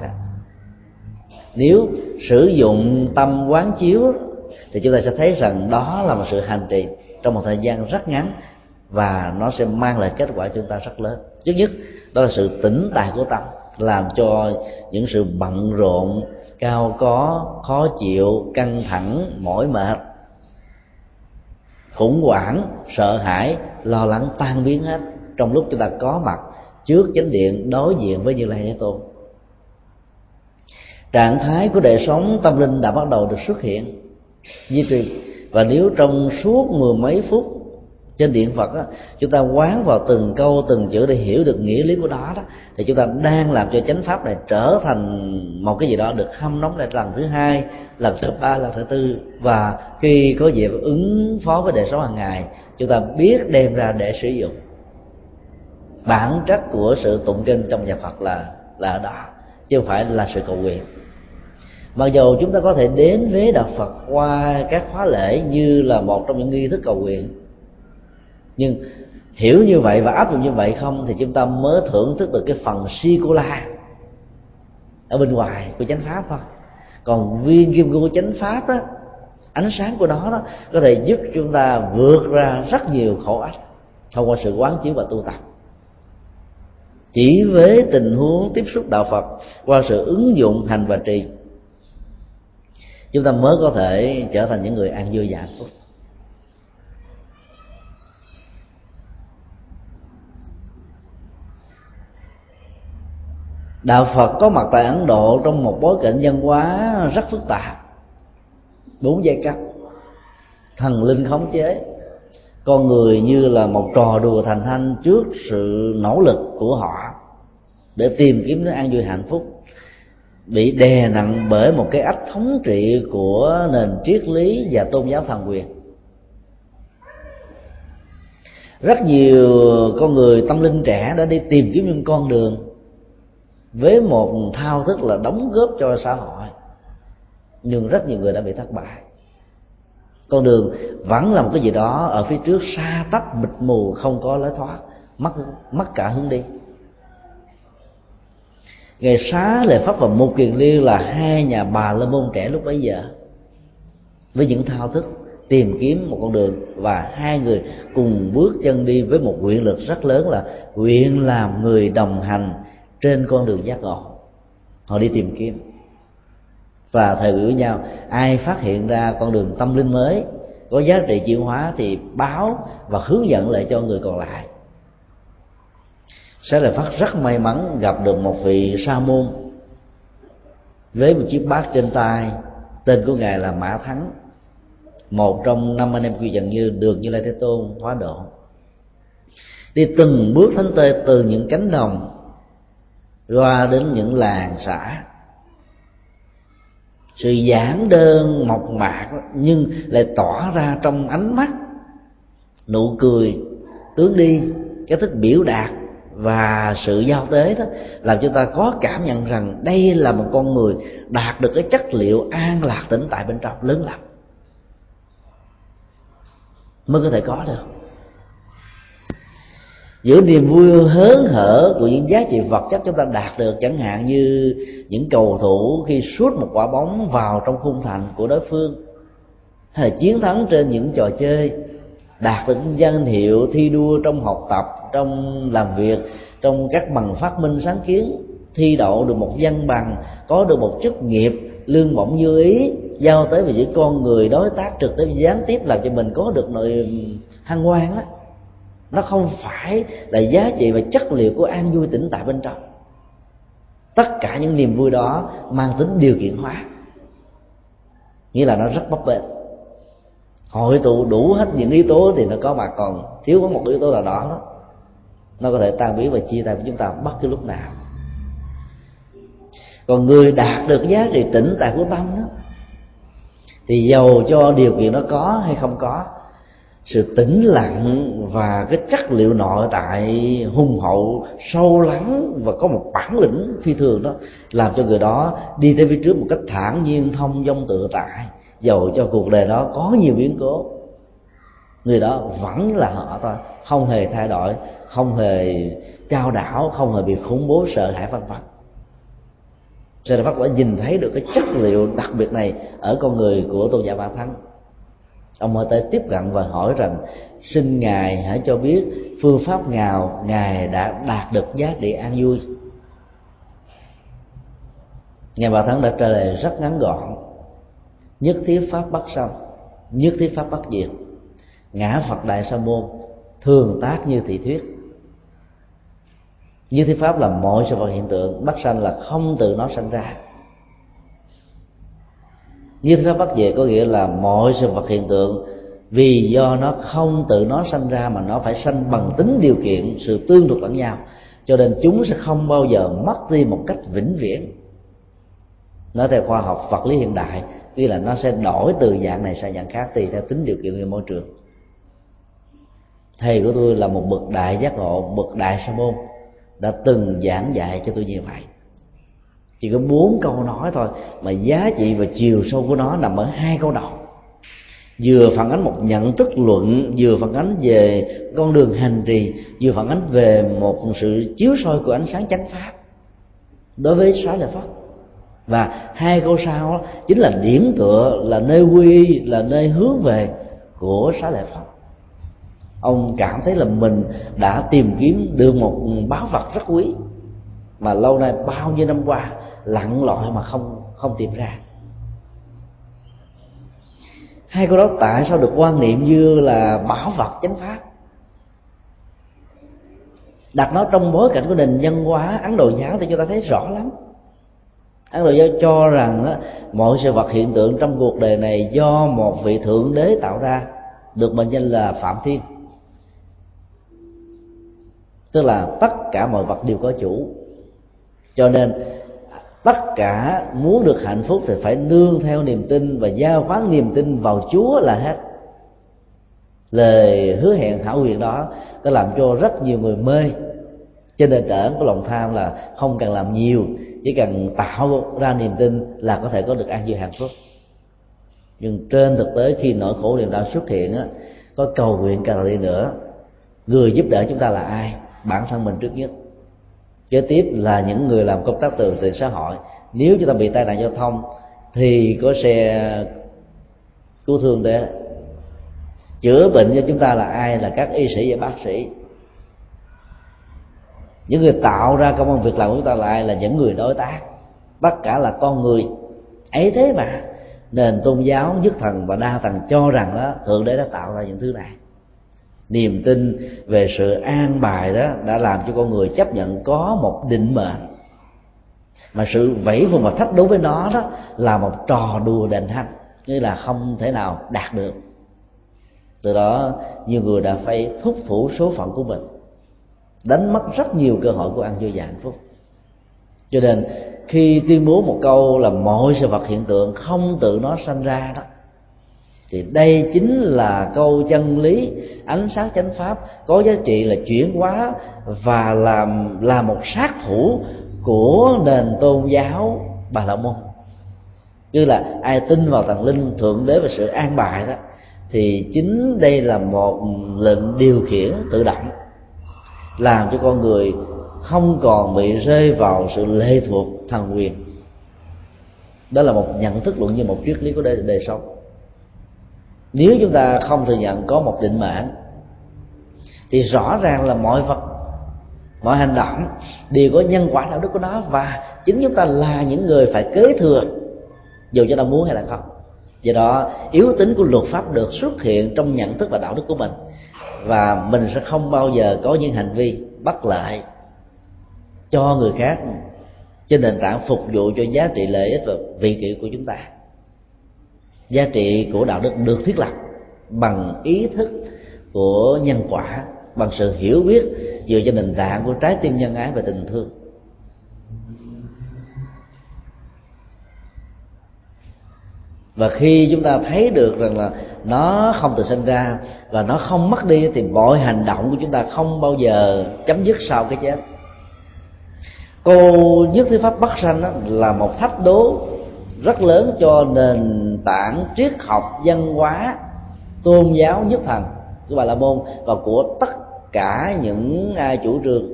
nếu sử dụng tâm quán chiếu, thì chúng ta sẽ thấy rằng đó là một sự hành trì trong một thời gian rất ngắn và nó sẽ mang lại kết quả cho chúng ta rất lớn. Trước nhất, đó là sự tĩnh tại của tâm, làm cho những sự bận rộn, cao có, khó chịu, căng thẳng, mỏi mệt, khủng hoảng, sợ hãi, lo lắng tan biến hết. Trong lúc chúng ta có mặt trước chánh điện đối diện với như lai thế tôn, trạng thái của đời sống tâm linh đã bắt đầu được xuất hiện. Duy trì. Và nếu trong suốt mười mấy phút trên điện phật á, chúng ta quán vào từng câu từng chữ để hiểu được nghĩa lý của đó đó thì chúng ta đang làm cho chánh pháp này trở thành một cái gì đó được hâm nóng lại lần thứ hai lần thứ ba lần thứ tư. Và khi có việc ứng phó với đời sống hàng ngày chúng ta biết đem ra để sử dụng. Bản chất của sự tụng kinh trong nhà phật là là ở đó chứ không phải là sự cầu nguyện. Mặc dù chúng ta có thể đến với đạo phật qua các khóa lễ như là một trong những nghi thức cầu nguyện nhưng hiểu như vậy và áp dụng như vậy không thì chúng ta mới thưởng thức được cái phần si cô la ở bên ngoài của chánh pháp thôi. Còn viên kim cương của chánh pháp đó, ánh sáng của nó đó, có thể giúp chúng ta vượt ra rất nhiều khổ ách thông qua sự quán chiếu và tu tập. Chỉ với tình huống tiếp xúc đạo phật qua sự ứng dụng hành và trì, chúng ta mới có thể trở thành những người an vui và hạnh phúc. Đạo phật có mặt tại ấn độ trong một bối cảnh văn hóa rất phức tạp. Bốn giai cấp. Thần linh khống chế. Con người như là một trò đùa thành thanh trước sự nỗ lực của họ để tìm kiếm nước an vui hạnh phúc. Bị đè nặng bởi một cái ách thống trị của nền triết lý và tôn giáo thần quyền rất nhiều con người tâm linh trẻ đã đi tìm kiếm những con đường với một thao thức là đóng góp cho xã hội, nhưng rất nhiều người đã bị thất bại. Con đường vẫn là một cái gì đó ở phía trước, xa tấp mịt mù, không có lối thoát, mất mất cả hướng đi. Ngày xá lệ pháp và một kiền liên là hai nhà bà la môn trẻ lúc bấy giờ. Với những thao thức, tìm kiếm một con đường và hai người cùng bước chân đi với một nguyện lực rất lớn là nguyện làm người đồng hành trên con đường giác ngộ. Họ đi tìm kiếm. Và thời gửi nhau, ai phát hiện ra con đường tâm linh mới, có giá trị chuyển hóa thì báo và hướng dẫn lại cho người còn lại. Sẽ là phát rất may mắn gặp được một vị sa môn với một chiếc bát trên tay, tên của ngài là mã thắng, một trong năm anh em quy dần như được như lai thế tôn hóa độ. Đi từng bước thánh tê từ những cánh đồng qua đến những làng xã. Sự giản đơn, mộc mạc, nhưng lại tỏ ra trong ánh mắt. Nụ cười, tướng đi, cái thức biểu đạt và sự giao tế đó làm cho ta có cảm nhận rằng đây là một con người đạt được cái chất liệu an lạc tĩnh tại bên trong, lớn lắm mới có thể có được giữa niềm vui hớn hở của những giá trị vật chất chúng ta đạt được, chẳng hạn như những cầu thủ khi suốt một quả bóng vào trong khung thành của đối phương, hay là chiến thắng trên những trò chơi, đạt được danh hiệu thi đua trong học tập, trong làm việc, trong các bằng phát minh sáng kiến, thi đậu được một văn bằng, có được một chức nghiệp, lương bổng như ý, giao tới với những con người đối tác, trực tiếp gián tiếp làm cho mình có được nội hăng quan á nó không phải là giá trị và chất liệu của an vui tĩnh tại bên trong. Tất cả những niềm vui đó mang tính điều kiện hóa. Nghĩa là nó rất bấp bênh. Hội tụ đủ hết những yếu tố thì nó có mà còn thiếu có một yếu tố nào đó, đó. Nó có thể tan biến và chia tay với chúng ta bất cứ lúc nào. Còn người đạt được giá trị tĩnh tại của tâm đó thì giàu cho điều kiện nó có hay không có sự tĩnh lặng và cái chất liệu nội tại hùng hậu, sâu lắng và có một bản lĩnh phi thường đó làm cho người đó đi tới phía trước một cách thản nhiên, thông dong tự tại, dầu cho cuộc đời đó có nhiều biến cố. Người đó vẫn là họ thôi, không hề thay đổi, không hề trao đảo, không hề bị khủng bố sợ hãi vân vân Sư Phát đã nhìn thấy được cái chất liệu đặc biệt này ở con người của tôn giả Ba Thắng ông mới tới tiếp cận và hỏi rằng, xin ngài hãy cho biết phương pháp nào ngài đã đạt được giá trị an vui? Ngài bà thắng đã trả lời rất ngắn gọn. Nhất thiết pháp bất sanh, nhất thiết pháp bất diệt. Ngã phật đại sa môn, thường tác như thị thuyết. Như thiết pháp là mọi sự vật hiện tượng bất sanh là không từ nó sanh ra như pháp bắt về có nghĩa là mọi sự vật hiện tượng, vì do nó không tự nó sanh ra mà nó phải sanh bằng tính điều kiện, sự tương thuộc lẫn nhau. Cho nên chúng sẽ không bao giờ mất đi một cách vĩnh viễn. Nói theo khoa học vật lý hiện đại nghĩa là nó sẽ đổi từ dạng này sang dạng khác tùy theo tính điều kiện về môi trường. Thầy của tôi là một bậc đại giác ngộ, bậc đại sa môn, đã từng giảng dạy cho tôi như vậy chỉ có bốn câu nói thôi, mà giá trị và chiều sâu của nó nằm ở hai câu đầu. Vừa phản ánh một nhận thức luận, vừa phản ánh về con đường hành trì, vừa phản ánh về một sự chiếu soi của ánh sáng chánh pháp. Đối với sáu lời pháp và hai câu sau chính là điểm tựa, là nơi quy là nơi hướng về của sáu lệ pháp ông cảm thấy là mình đã tìm kiếm được một báo vật rất quý, mà lâu nay bao nhiêu năm qua lặn lội mà không không tìm ra. Hai câu đó tại sao được quan niệm như là bảo vật chánh pháp? Đặt nó trong bối cảnh của nền văn hóa ấn độ giáo thì chúng ta thấy rõ lắm. Ấn độ giáo cho rằng á, mọi sự vật hiện tượng trong cuộc đời này do một vị thượng đế tạo ra được mệnh danh là phạm thiên. Tức là tất cả mọi vật đều có chủ. Cho nên tất cả muốn được hạnh phúc thì phải nương theo niềm tin và giao khoán niềm tin vào chúa là hết. Lời hứa hẹn thảo huyền đó đã làm cho rất nhiều người mê. Trên nên tảng của lòng tham là không cần làm nhiều, chỉ cần tạo ra niềm tin là có thể có được an vui hạnh phúc. Nhưng trên thực tế khi nỗi khổ niềm đau xuất hiện á, có cầu nguyện càng đi nữa, người giúp đỡ chúng ta là ai? Bản thân mình trước nhất kế tiếp là những người làm công tác từ thiện xã hội. Nếu chúng ta bị tai nạn giao thông, thì có xe cứu thương để chữa bệnh cho chúng ta là ai? Là các y sĩ và bác sĩ. Những người tạo ra công an việc làm của chúng ta là ai? Là những người đối tác. Tất cả là con người. Ấy thế mà, nền tôn giáo nhất thần và đa thần cho rằng đó, thượng đế đã tạo ra những thứ này niềm tin về sự an bài đó đã làm cho con người chấp nhận có một định mệnh. Mà sự vẫy vùng và thách đối với nó đó là một trò đùa đền hanh như là không thể nào đạt được. Từ đó, nhiều người đã phải thúc thủ số phận của mình, đánh mất rất nhiều cơ hội của ăn vui và hạnh phúc. Cho nên, khi tuyên bố một câu là mọi sự vật hiện tượng không tự nó sanh ra đó thì đây chính là câu chân lý ánh sáng chánh pháp có giá trị là chuyển hóa và làm là một sát thủ của nền tôn giáo bà la môn. Như là ai tin vào thần linh thượng đế và sự an bài đó thì chính đây là một lệnh điều khiển tự động làm cho con người không còn bị rơi vào sự lệ thuộc thần quyền. Đó là một nhận thức luận như một triết lý của đời, đời sống nếu chúng ta không thừa nhận có một định mệnh thì rõ ràng là mọi vật, mọi hành động đều có nhân quả đạo đức của nó, và chính chúng ta là những người phải kế thừa dù cho ta muốn hay là không. Do đó, yếu tính của luật pháp được xuất hiện trong nhận thức và đạo đức của mình, và mình sẽ không bao giờ có những hành vi bắt lại cho người khác trên nền tảng phục vụ cho giá trị lợi ích và vị kỷ của chúng ta giá trị của đạo đức được thiết lập bằng ý thức của nhân quả, bằng sự hiểu biết dựa trên nền tảng của trái tim nhân ái và tình thương. Và khi chúng ta thấy được rằng là nó không tự sinh ra và nó không mất đi thì mọi hành động của chúng ta không bao giờ chấm dứt sau cái chết. Cô nhất thiết pháp bắc sanh là một thách đố rất lớn cho nền tảng triết học văn hóa tôn giáo nhất thần của bà la môn và của tất cả những à, chủ trương,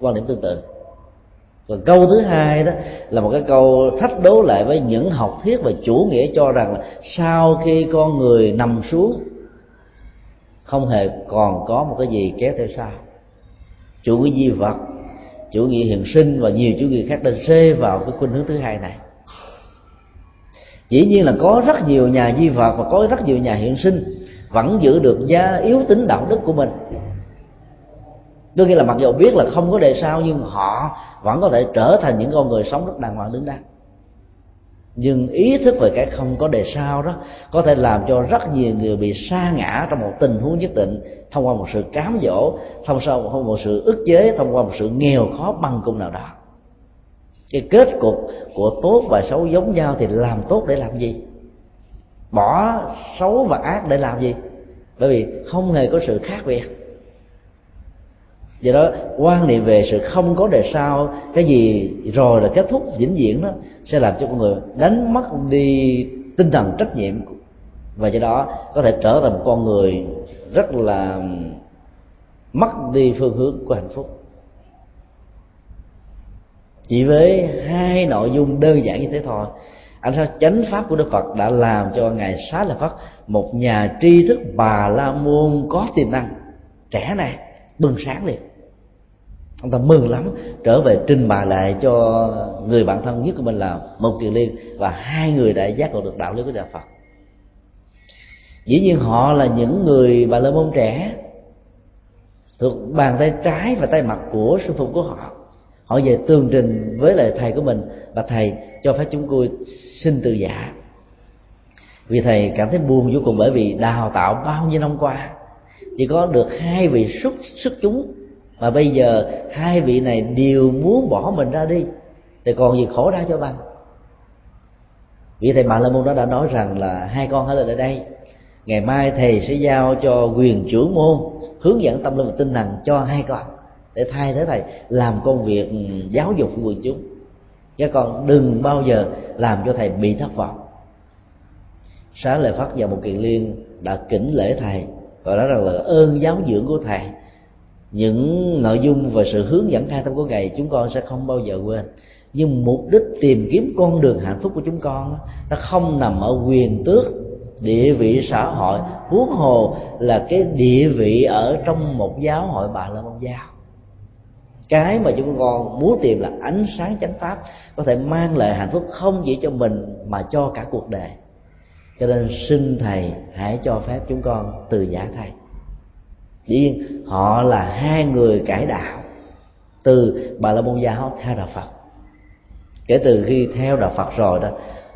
quan điểm tương tự. Còn câu thứ hai đó là một cái câu thách đố lại với những học thuyết và chủ nghĩa cho rằng là sau khi con người nằm xuống, không hề còn có một cái gì kéo theo sau. Chủ nghĩa di vật, chủ nghĩa hiện sinh và nhiều chủ nghĩa khác đã rơi vào cái khuynh hướng thứ hai này dĩ nhiên là có rất nhiều nhà di vật và có rất nhiều nhà hiện sinh vẫn giữ được giá yếu tính đạo đức của mình. Tôi nghĩ là mặc dù biết là không có đề sao nhưng họ vẫn có thể trở thành những con người sống rất đàng hoàng đứng đắn. Nhưng ý thức về cái không có đề sao đó có thể làm cho rất nhiều người bị sa ngã trong một tình huống nhất định thông qua một sự cám dỗ, thông qua một sự ức chế, thông qua một sự nghèo khó bằng cùng nào đó cái kết cục của tốt và xấu giống nhau thì làm tốt để làm gì? Bỏ xấu và ác để làm gì? Bởi vì không hề có sự khác biệt. Do đó, quan niệm về sự không có đề sau, cái gì rồi là kết thúc, vĩnh viễn đó, sẽ làm cho con người đánh mất đi tinh thần trách nhiệm. Và do đó, có thể trở thành một con người rất là mất đi phương hướng của hạnh phúc chỉ với hai nội dung đơn giản như thế thôi. Anh sao? Chánh pháp của đức phật đã làm cho ngài xá lợi phất một nhà tri thức bà la môn có tiềm năng. Trẻ này, bừng sáng liền. Ông ta mừng lắm, trở về trình bày lại cho người bạn thân nhất của mình là một kiều liên và hai người đại giác ngộ được đạo lý của đạo phật. Dĩ nhiên họ là những người bà la môn trẻ, thuộc bàn tay trái và tay mặt của sư phụ của họ hỏi về tương trình với lại thầy của mình. Và thầy cho phép chúng tôi xin từ giả. Vì thầy cảm thấy buồn vô cùng bởi vì đào tạo bao nhiêu năm qua, chỉ có được hai vị xuất xuất chúng. Mà bây giờ hai vị này đều muốn bỏ mình ra đi, thì còn gì khổ ra cho bằng. Vị thầy mạng la môn đó đã nói rằng là hai con hãy ở đây, ngày mai thầy sẽ giao cho quyền trưởng môn hướng dẫn tâm linh và tinh thần cho hai con để thay thế thầy, làm công việc ừ, giáo dục của quần chúng. Các con đừng bao giờ làm cho thầy bị thất vọng. Sáng lệ phát và một kiện liên đã kính lễ thầy và nói rằng là ơn giáo dưỡng của thầy. Những nội dung và sự hướng dẫn khai tâm của ngày chúng con sẽ không bao giờ quên. Nhưng mục đích tìm kiếm con đường hạnh phúc của chúng con nó không nằm ở quyền tước, địa vị xã hội. Huống hồ là cái địa vị ở trong một giáo hội bà la môn giáo cái mà chúng con muốn tìm là ánh sáng chánh pháp, có thể mang lại hạnh phúc không chỉ cho mình mà cho cả cuộc đời. Cho nên xin thầy hãy cho phép chúng con từ giả thầy dĩ nhiên, họ là hai người cải đạo từ bà la môn giáo theo đạo phật. Kể từ khi theo đạo phật rồi đó,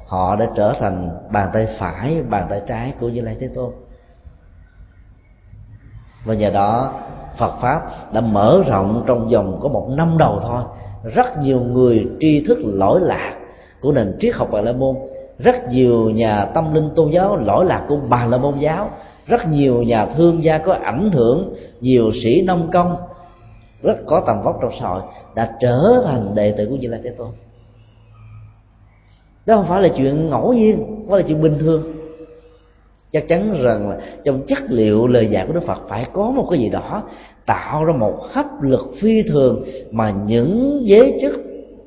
họ đã trở thành bàn tay phải, bàn tay trái của như lai thế tôn. Và nhờ đó Phật pháp đã mở rộng trong vòng có một năm đầu thôi. Rất nhiều người tri thức lỗi lạc của nền triết học Bà La Môn. Rất nhiều nhà tâm linh tôn giáo lỗi lạc của Bà La Môn giáo. Rất nhiều nhà thương gia có ảnh hưởng, nhiều sĩ nông công, rất có tầm vóc trong xã hội, đã trở thành đệ tử của Như Lai Thế Tôn. Đó không phải là chuyện ngẫu nhiên, không phải là chuyện bình thường chắc chắn rằng là trong chất liệu lời dạy của đức phật phải có một cái gì đó tạo ra một hấp lực phi thường mà những giới chức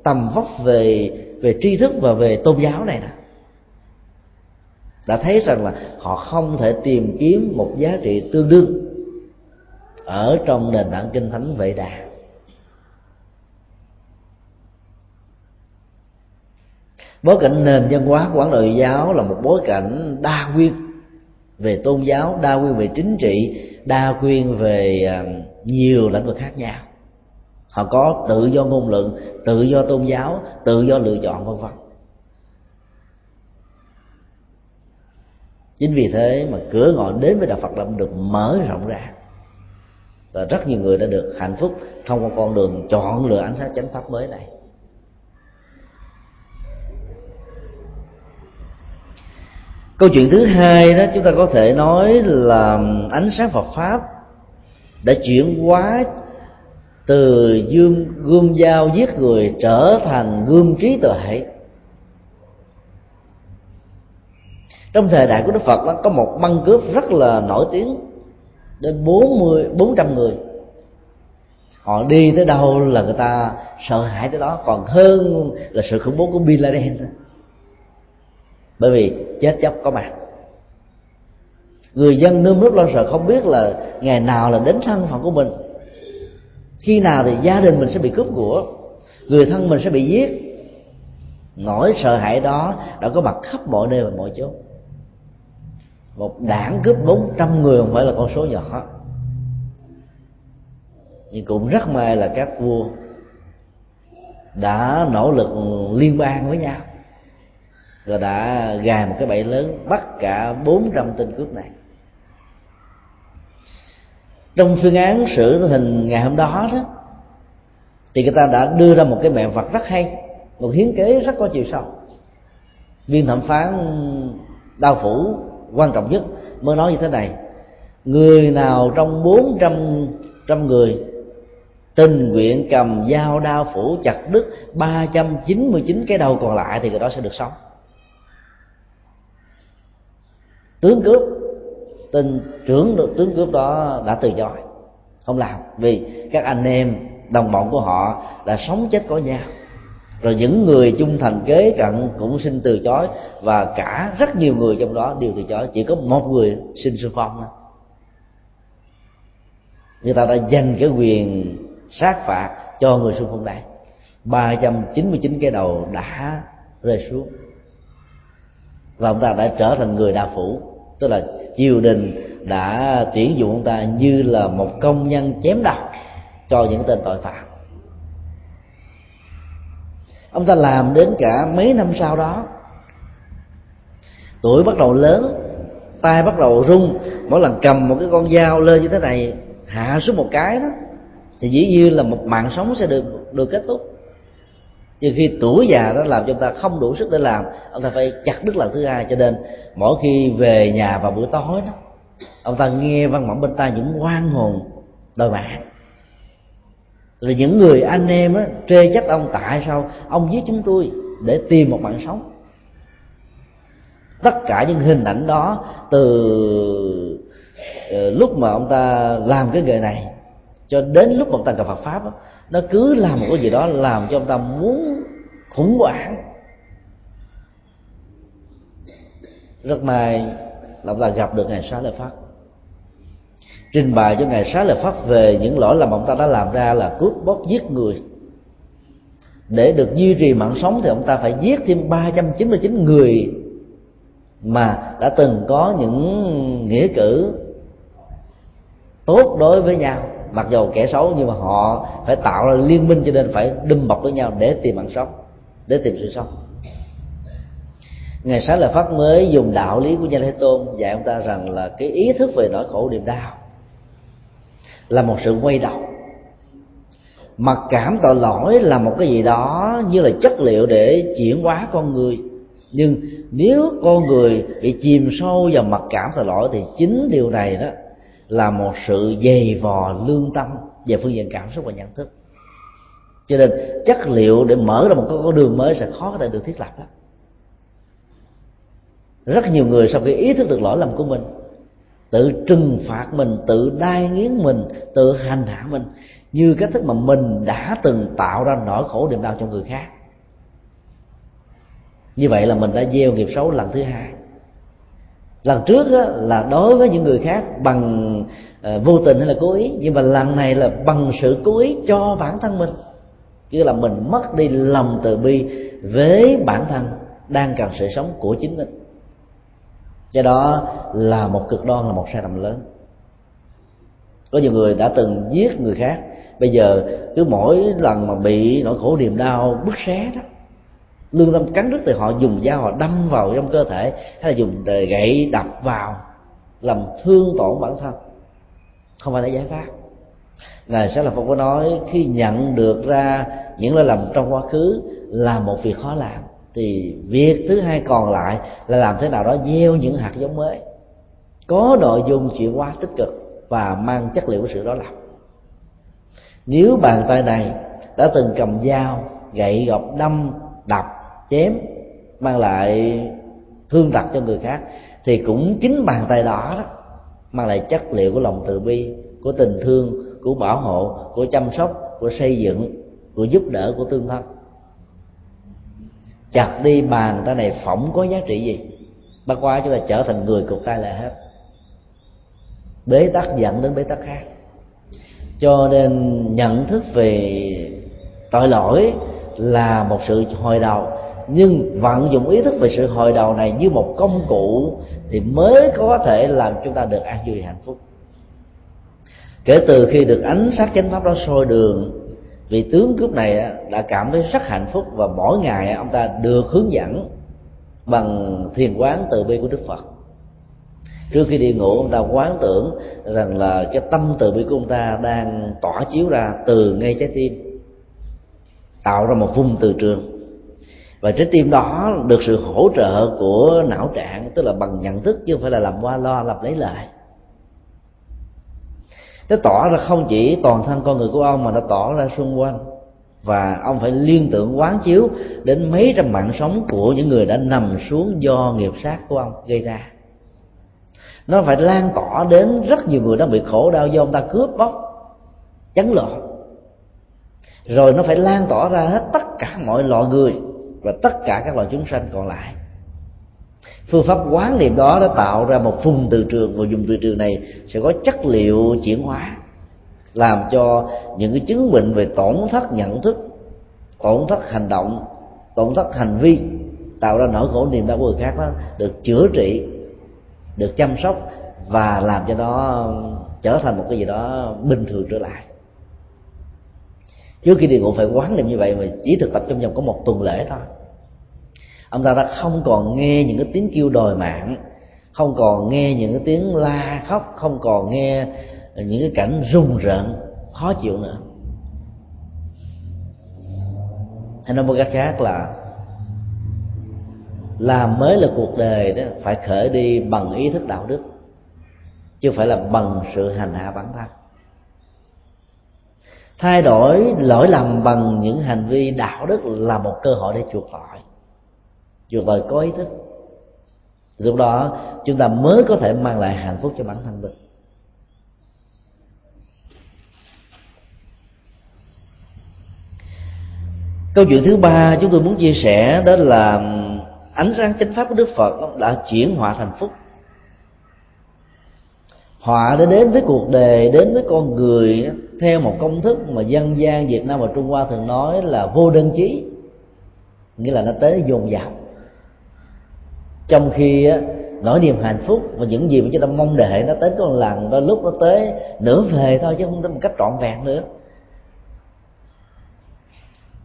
tầm vóc về về tri thức và về tôn giáo này nè đã thấy rằng là họ không thể tìm kiếm một giá trị tương đương ở trong nền tảng kinh thánh vệ đà. Bối cảnh nền văn hóa của ấn độ giáo là một bối cảnh đa nguyên về tôn giáo, đa nguyên về chính trị, đa nguyên về à, nhiều lĩnh vực khác nhau. Họ có tự do ngôn luận, tự do tôn giáo, tự do lựa chọn, vân vân. Chính vì thế mà cửa ngõ đến với đạo phật đã được mở rộng ra. Và rất nhiều người đã được hạnh phúc thông qua con đường chọn lựa ánh sáng chánh pháp mới này. Câu chuyện thứ hai đó chúng ta có thể nói là ánh sáng Phật pháp đã chuyển hóa từ gươm gươm dao giết người trở thành gươm trí tuệ. Trong thời đại của Đức Phật đó, có một băng cướp rất là nổi tiếng đến bốn mươi bốn trăm người. Họ đi tới đâu là người ta sợ hãi tới đó còn hơn là sự khủng bố của Bin Laden. thôi bởi vì chết chóc có mặt. Người dân nơm nớp lo sợ không biết là ngày nào là đến thân phận của mình. Khi nào thì gia đình mình sẽ bị cướp của, người thân mình sẽ bị giết. Nỗi sợ hãi đó đã có mặt khắp mọi nơi và mọi chỗ. Một đảng cướp bốn trăm người không phải là con số nhỏ. Nhưng cũng rất may là các vua đã nỗ lực liên bang với nhau rồi đã gài một cái bẫy lớn, bắt cả 400 tên cướp này. Trong phương án xử hình ngày hôm đó đó, thì người ta đã đưa ra một cái mẹo vật rất hay, một hiến kế rất có chiều sâu. Viên thẩm phán đao phủ quan trọng nhất mới nói như thế này, người nào trong bốn trăm trăm người tình nguyện cầm dao đao phủ chặt đứt 399 cái đầu còn lại thì người đó sẽ được sống. Tướng cướp, tên trưởng được tướng cướp đó đã từ chối. Không làm, vì các anh em, đồng bọn của họ là sống chết có nhau. Rồi những người chung thành kế cận cũng xin từ chối, và cả rất nhiều người trong đó đều từ chối. Chỉ có một người xin sư phong thôi. Người ta đã dành cái quyền sát phạt cho người xung phong này. 399 cái đầu đã rơi xuống. Và ông ta đã trở thành người đa phủ tức là triều đình đã tuyển dụng ông ta như là một công nhân chém đầu cho những tên tội phạm. Ông ta làm đến cả mấy năm sau đó, tuổi bắt đầu lớn tay bắt đầu rung, mỗi lần cầm một cái con dao lên như thế này, hạ xuống một cái đó, thì dĩ nhiên là một mạng sống sẽ được được kết thúc nhưng khi tuổi già đó làm cho ông ta không đủ sức để làm ông ta phải chặt đứt lần thứ hai. Cho nên mỗi khi về nhà vào buổi tối đó ông ta nghe văn mỏng bên tai những quan hồn đòi mạng. Rồi những người anh em á, trê trách ông tại sao ông giết chúng tôi để tìm một mạng sống? Tất cả những hình ảnh đó từ ờ, lúc mà ông ta làm cái nghề này cho đến lúc mà ta gặp Phật pháp đó, nó cứ làm một cái gì đó làm cho ông ta muốn khủng hoảng. Rất may là ông ta gặp được ngài Xá Lợi Phát. Trình bày cho ngài Xá Lợi Phát về những lỗi lầm ông ta đã làm ra là cướp bóc giết người. Để được duy trì mạng sống thì ông ta phải giết thêm 399 người mà đã từng có những nghĩa cử tốt đối với nhau mặc dù kẻ xấu nhưng mà họ phải tạo ra liên minh cho nên phải đâm bọc với nhau để tìm mạng sống, để tìm sự sống. Ngày sáng là pháp mới dùng đạo lý của nhà thế tôn dạy ông ta rằng là cái ý thức về nỗi khổ niềm đau là một sự quay đầu. Mặc cảm tội lỗi là một cái gì đó như là chất liệu để chuyển hóa con người. Nhưng nếu con người bị chìm sâu vào mặc cảm tội lỗi thì chính điều này đó là một sự dày vò lương tâm về phương diện cảm xúc và nhận thức. Cho nên chất liệu để mở ra một con đường mới sẽ khó có thể được thiết lập đó. Rất nhiều người sau khi ý thức được lỗi lầm của mình, tự trừng phạt mình, tự đai nghiến mình, tự hành hạ mình như cách thức mà mình đã từng tạo ra nỗi khổ, niềm đau cho người khác. Như vậy là mình đã gieo nghiệp xấu lần thứ hai lần trước đó là đối với những người khác bằng uh, vô tình hay là cố ý nhưng mà lần này là bằng sự cố ý cho bản thân mình. Chứ là mình mất đi lòng từ bi với bản thân đang cần sự sống của chính mình. Do đó là một cực đoan là một sai lầm lớn. Có nhiều người đã từng giết người khác. Bây giờ cứ mỗi lần mà bị nỗi khổ niềm đau bức xé đó lương tâm cắn rứt thì họ dùng dao họ đâm vào trong cơ thể, hay là dùng gậy đập vào, làm thương tổn bản thân. Không phải là giải pháp. Ngài sẽ là phật có nói, khi nhận được ra những lỗi lầm trong quá khứ là một việc khó làm, thì việc thứ hai còn lại là làm thế nào đó gieo những hạt giống mới. Có nội dung chuyển hóa tích cực và mang chất liệu của sự đó làm nếu bàn tay này đã từng cầm dao, gậy gọc đâm, đập chém mang lại thương tật cho người khác thì cũng chính bàn tay đó, đó mang lại chất liệu của lòng từ bi của tình thương của bảo hộ của chăm sóc của xây dựng của giúp đỡ của tương thân. Chặt đi bàn tay này phỏng có giá trị gì? Bắt qua chúng ta trở thành người cục tay lại hết. Bế tắc dẫn đến bế tắc khác. Cho nên nhận thức về tội lỗi là một sự hồi đầu nhưng vận dụng ý thức về sự hồi đầu này như một công cụ thì mới có thể làm chúng ta được an vui hạnh phúc. Kể từ khi được ánh sáng chánh pháp đó soi đường, vị tướng cướp này đã cảm thấy rất hạnh phúc và mỗi ngày ông ta được hướng dẫn bằng thiền quán từ bi của đức phật. Trước khi đi ngủ, ông ta quán tưởng rằng là cái tâm từ bi của ông ta đang tỏa chiếu ra từ ngay trái tim, tạo ra một vùng từ trường và trái tim đó được sự hỗ trợ của não trạng, tức là bằng nhận thức chứ không phải là làm qua lo lập lấy lại. Nó tỏ ra không chỉ toàn thân con người của ông mà nó tỏ ra xung quanh. Và ông phải liên tưởng quán chiếu đến mấy trăm mạng sống của những người đã nằm xuống do nghiệp sát của ông gây ra. Nó phải lan tỏa đến rất nhiều người đang bị khổ đau do ông ta cướp bóc, chấn lộn rồi nó phải lan tỏa ra hết tất cả mọi loại người và tất cả các loài chúng sanh còn lại. Phương pháp quán niệm đó đã tạo ra một vùng từ trường, và dùng từ trường này sẽ có chất liệu chuyển hóa, làm cho những cái chứng bệnh về tổn thất nhận thức, tổn thất hành động, tổn thất hành vi, tạo ra nỗi khổ niềm đau của người khác đó được chữa trị, được chăm sóc, và làm cho nó trở thành một cái gì đó bình thường trở lại. Trước khi đi ngủ phải quán niệm như vậy, mà chỉ thực tập trong vòng có một tuần lễ thôi ông ta đã không còn nghe những cái tiếng kêu đòi mạng, không còn nghe những cái tiếng la khóc, không còn nghe những cái cảnh rùng rợn, khó chịu nữa. Hay nói một cách khác là, làm mới là cuộc đời đó, phải khởi đi bằng ý thức đạo đức, chứ không phải là bằng sự hành hạ bản thân. Thay đổi lỗi lầm bằng những hành vi đạo đức là một cơ hội để chuộc tội chuộc tội có ý thức, lúc đó chúng ta mới có thể mang lại hạnh phúc cho bản thân mình. Câu chuyện thứ ba chúng tôi muốn chia sẻ đó là ánh sáng chánh pháp của đức phật đã chuyển họa thành phúc. Họa đã đến với cuộc đời, đến với con người theo một công thức mà dân gian việt nam và trung hoa thường nói là vô đơn chí, nghĩa là nó tới dồn dập trong khi nỗi niềm hạnh phúc và những gì mà chúng ta mong đợi nó tới có lần đôi lúc nó tới, nửa về thôi chứ không tới một cách trọn vẹn nữa.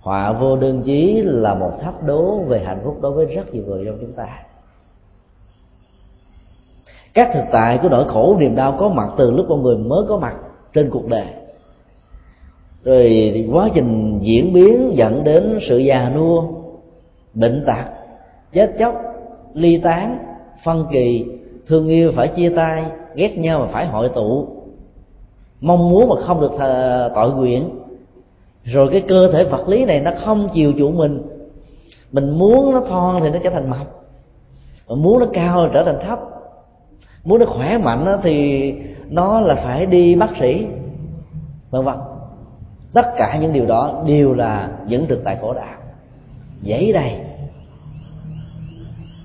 Họa vô đơn chí là một thách đố về hạnh phúc đối với rất nhiều người trong chúng ta. Các thực tại của nỗi khổ niềm đau có mặt từ lúc con người mới có mặt trên cuộc đời. Rồi quá trình diễn biến dẫn đến sự già nua, bệnh tật, chết chóc ly tán, phân kỳ, thương yêu phải chia tay, ghét nhau mà phải hội tụ. Mong muốn mà không được tội nguyện. Rồi cái cơ thể vật lý này nó không chiều chủ mình. Mình muốn nó thon thì nó trở thành mập. Mình muốn nó cao thì trở thành thấp. Muốn nó khỏe mạnh thì nó là phải đi bác sĩ, vân vân. Tất cả những điều đó đều là những thực tại khổ đạo. Dễ đây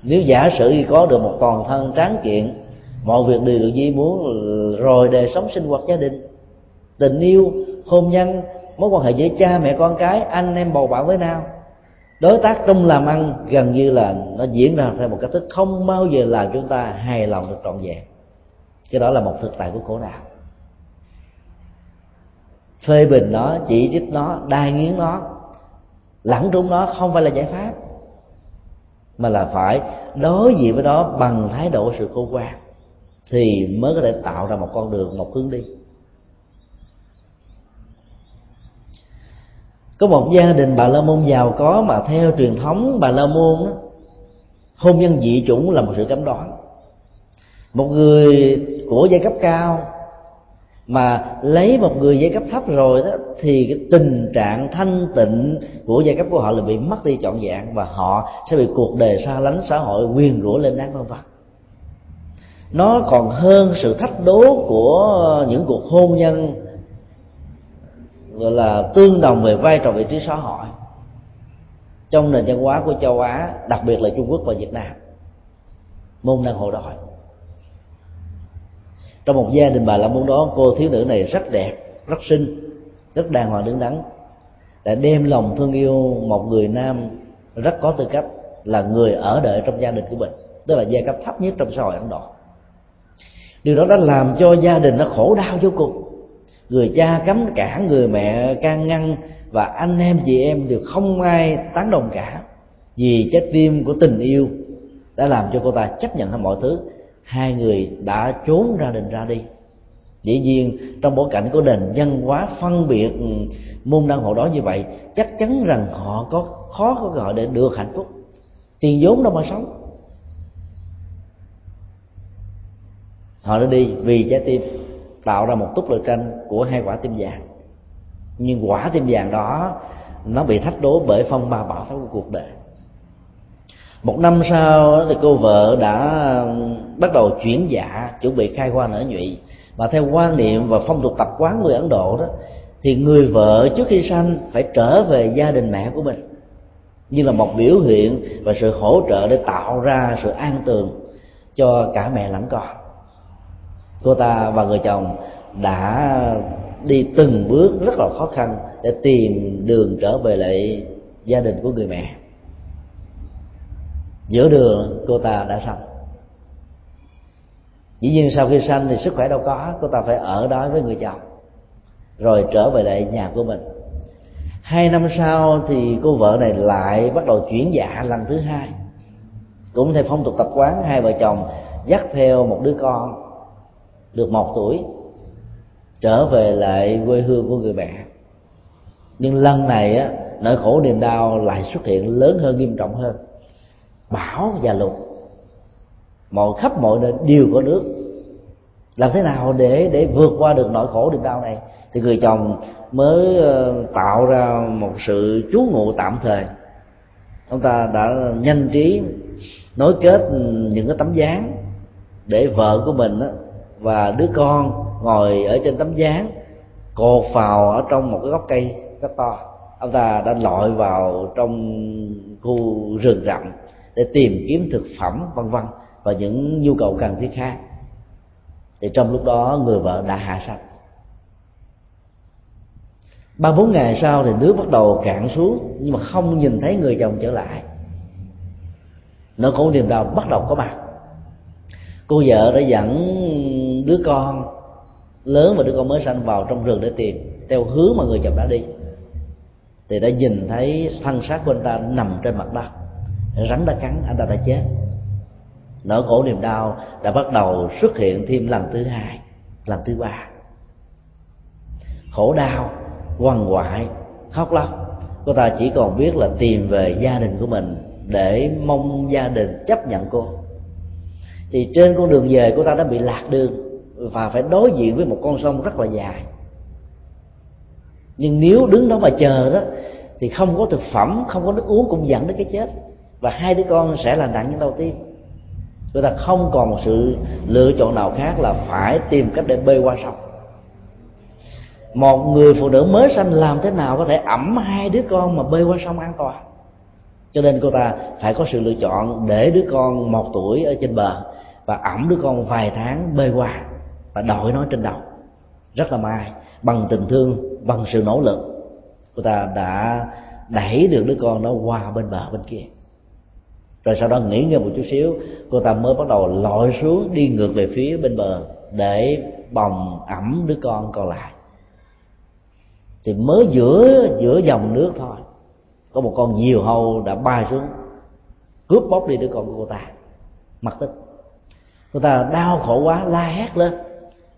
nếu giả sử có được một toàn thân tráng kiện, mọi việc đều được di muốn rồi đời sống sinh hoạt gia đình. Tình yêu, hôn nhân, mối quan hệ giữa cha mẹ con cái, anh em bầu bạn với nhau. Đối tác trong làm ăn gần như là nó diễn ra theo một cách thức không bao giờ làm chúng ta hài lòng được trọn vẹn. Cái đó là một thực tại của khổ đạo. Phê bình nó, chỉ trích nó, đai nghiến nó, lẳng trúng nó không phải là giải pháp mà là phải đối diện với nó bằng thái độ sự khôn ngoan thì mới có thể tạo ra một con đường một hướng đi. Có một gia đình bà la môn giàu có mà theo truyền thống bà la môn đó, hôn nhân dị chủng là một sự cấm đoán. Một người của giai cấp cao mà lấy một người giai cấp thấp rồi đó, thì cái tình trạng thanh tịnh của giai cấp của họ là bị mất đi trọn vẹn và họ sẽ bị cuộc đời xa lánh xã hội quyền rủa lên đáng vân vân. Nó còn hơn sự thách đố của những cuộc hôn nhân, gọi là tương đồng về vai trò vị trí xã hội trong nền văn hóa của châu Á, đặc biệt là Trung Quốc và Việt Nam. Môn đang hộ đòi trong một gia đình bà la môn đó cô thiếu nữ này rất đẹp, rất xinh, rất đàng hoàng, đứng đắn, đã đem lòng thương yêu một người nam rất có tư cách là người ở đợi trong gia đình của mình, tức là giai cấp thấp nhất trong xã hội ấn độ. Điều đó đã làm cho gia đình nó khổ đau vô cùng. Người cha cấm cản người mẹ can ngăn và anh em, chị em đều không ai tán đồng cả. Vì trái tim của tình yêu đã làm cho cô ta chấp nhận hết mọi thứ hai người đã trốn ra đình ra đi. Dĩ nhiên, trong bối cảnh của nền văn hóa phân biệt ừ, môn đăng hộ đó như vậy, chắc chắn rằng họ có khó có gọi để được hạnh phúc. Tiền vốn đâu mà sống. Họ đã đi vì trái tim tạo ra một túc lều tranh của hai quả tim vàng. Nhưng quả tim vàng đó, nó bị thách đố bởi phong ba bão tố của cuộc đời một năm sau thì cô vợ đã um, bắt đầu chuyển dạ chuẩn bị khai hoa nở nhụy. Và theo quan niệm và phong tục tập quán người ấn độ đó, thì người vợ trước khi sanh phải trở về gia đình mẹ của mình. Như là một biểu hiện và sự hỗ trợ để tạo ra sự an tường cho cả mẹ lẫn con. Cô ta và người chồng đã đi từng bước rất là khó khăn để tìm đường trở về lại gia đình của người mẹ giữa đường, cô ta đã sanh. Dĩ nhiên sau khi sanh thì sức khỏe đâu có, cô ta phải ở đó với người chồng, rồi trở về lại nhà của mình. Hai năm sau thì cô vợ này lại bắt đầu chuyển dạ lần thứ hai. Cũng theo phong tục tập quán, hai vợ chồng dắt theo một đứa con được một tuổi, trở về lại quê hương của người mẹ. Nhưng lần này á, nỗi khổ niềm đau lại xuất hiện lớn hơn, nghiêm trọng hơn bão và lụt mọi khắp mọi nơi đều có nước. Làm thế nào để để vượt qua được nỗi khổ niềm đau này? Thì người chồng mới ờ, tạo ra một sự trú ngụ tạm thời. Ông ta đã nhanh trí nối kết những cái tấm dáng để vợ của mình và đứa con ngồi ở trên tấm dáng cột vào ở trong một cái gốc cây rất to. Ông ta đã lội vào trong khu rừng rậm để tìm kiếm thực phẩm, vân vân, và những nhu cầu cần thiết khác. Thì trong lúc đó, người vợ đã hạ sạch ba bốn ngày sau thì nước bắt đầu cạn xuống, nhưng mà không nhìn thấy người chồng trở lại. Nỗi khổ niềm đau bắt đầu có mặt. Cô vợ đã dẫn đứa con lớn và đứa con mới sanh vào trong rừng để tìm, theo hướng mà người chồng đã đi. Thì đã nhìn thấy thân xác của anh ta nằm trên mặt đất rắn đã cắn, anh ta đã chết. Nỗi khổ niềm đau đã bắt đầu xuất hiện thêm lần thứ hai, lần thứ ba. Khổ đau, quằn quại, khóc lóc. Cô ta chỉ còn biết là tìm về gia đình của mình để mong gia đình chấp nhận cô. Thì trên con đường về, cô ta đã bị lạc đường và phải đối diện với một con sông rất là dài. Nhưng nếu đứng đó mà chờ đó, thì không có thực phẩm, không có nước uống cũng dẫn đến cái chết và hai đứa con sẽ là nạn nhân đầu tiên. Người ta không còn một sự lựa chọn nào khác là phải tìm cách để bơi qua sông. Một người phụ nữ mới sanh làm thế nào có thể ẩm hai đứa con mà bơi qua sông an toàn? Cho nên cô ta phải có sự lựa chọn để đứa con một tuổi ở trên bờ và ẩm đứa con vài tháng bơi qua và đội nó trên đầu. Rất là may, bằng tình thương, bằng sự nỗ lực, cô ta đã đẩy được đứa con nó qua bên bờ bên kia rồi sau đó nghỉ ngơi một chút xíu, cô ta mới bắt đầu lội xuống, đi ngược về phía bên bờ để bồng ẩm đứa con còn lại. Thì mới giữa giữa dòng nước thôi. Có một con nhiều hâu đã bay xuống, cướp bóc đi đứa con của cô ta. Mặt tích. Cô ta đau khổ quá, la hét lên.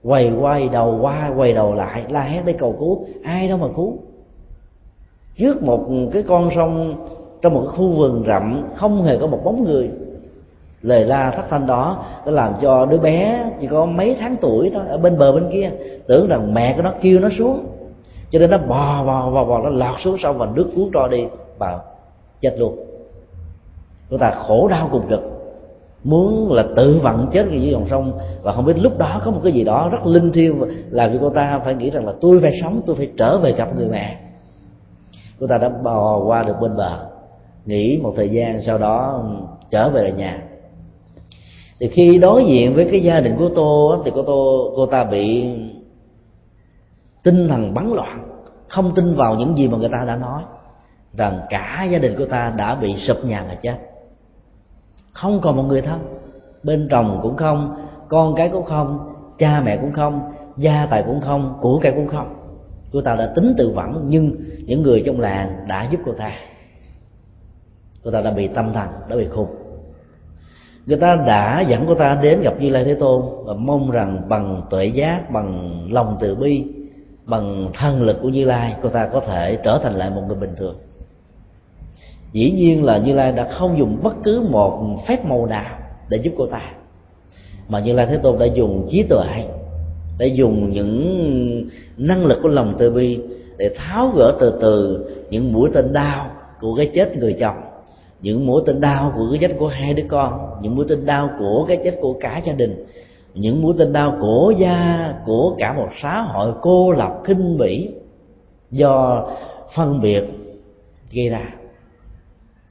Quay quay đầu qua quay đầu lại, la hét để cầu cứu. Ai đâu mà cứu? Trước một cái con sông trong một cái khu vườn rậm, không hề có một bóng người. Lời la thất thanh đó đã làm cho đứa bé chỉ có mấy tháng tuổi đó ở bên bờ bên kia, tưởng rằng mẹ của nó kêu nó xuống. Cho nên nó bò bò bò bò, nó lọt xuống sông và nước cuốn trôi đi và chết luôn. Chúng ta khổ đau cùng cực. Muốn là tự vận chết dưới dòng sông, và không biết lúc đó có một cái gì đó rất linh thiêng làm cho cô ta phải nghĩ rằng là tôi phải sống, tôi phải trở về gặp người mẹ. Cô ta đã bò qua được bên bờ nghỉ một thời gian, sau đó trở về lại nhà. Thì khi đối diện với cái gia đình của tô thì cô tô, cô ta bị tinh thần bắn loạn, không tin vào những gì mà người ta đã nói, rằng cả gia đình của ta đã bị sụp nhà mà chết. Không còn một người thân, bên chồng cũng không, con cái cũng không, cha mẹ cũng không, gia tài cũng không, của cải cũng không. Cô ta đã tính tự vẫn, nhưng những người trong làng đã giúp cô ta người ta đã bị tâm thần, đã bị khùng. Người ta đã dẫn cô ta đến gặp như lai thế tôn và mong rằng bằng tuệ giác, bằng lòng từ bi, bằng thân lực của như lai, cô ta có thể trở thành lại một người bình thường. Dĩ nhiên là như lai đã không dùng bất cứ một phép màu nào để giúp cô ta. Mà như lai thế tôn đã dùng trí tuệ để dùng những năng lực của lòng từ bi để tháo gỡ từ từ những mũi tên đau của cái chết người chồng những mũi tên đau của cái chết của hai đứa con, những mũi tên đau của cái chết của cả gia đình, những mũi tên đau của gia, của cả một xã hội cô lập, khinh bỉ do phân biệt gây ra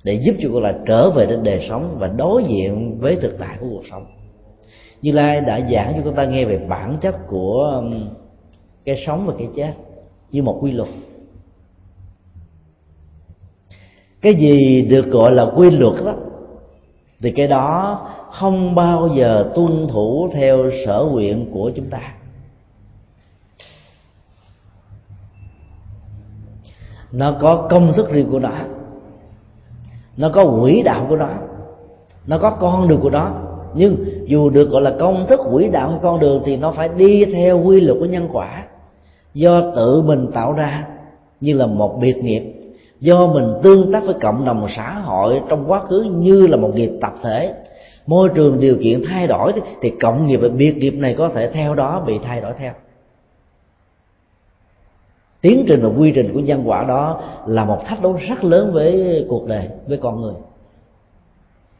để giúp cho cô là trở về đến đời sống và đối diện với thực tại của cuộc sống. Như lai đã giảng cho chúng ta nghe về bản chất của um, cái sống và cái chết như một quy luật. Cái gì được gọi là quy luật đó, thì cái đó không bao giờ tuân thủ theo sở nguyện của chúng ta. Nó có công thức riêng của nó nó có quỹ đạo của nó nó có con đường của nó. Nhưng dù được gọi là công thức, quỹ đạo hay con đường thì nó phải đi theo quy luật của nhân quả. Do tự mình tạo ra, như là một biệt nghiệp do mình tương tác với cộng đồng xã hội trong quá khứ như là một nghiệp tập thể, môi trường điều kiện thay đổi thì cộng nghiệp và biệt nghiệp này có thể theo đó bị thay đổi theo. Tiến trình và quy trình của nhân quả đó là một thách đố rất lớn với cuộc đời, với con người.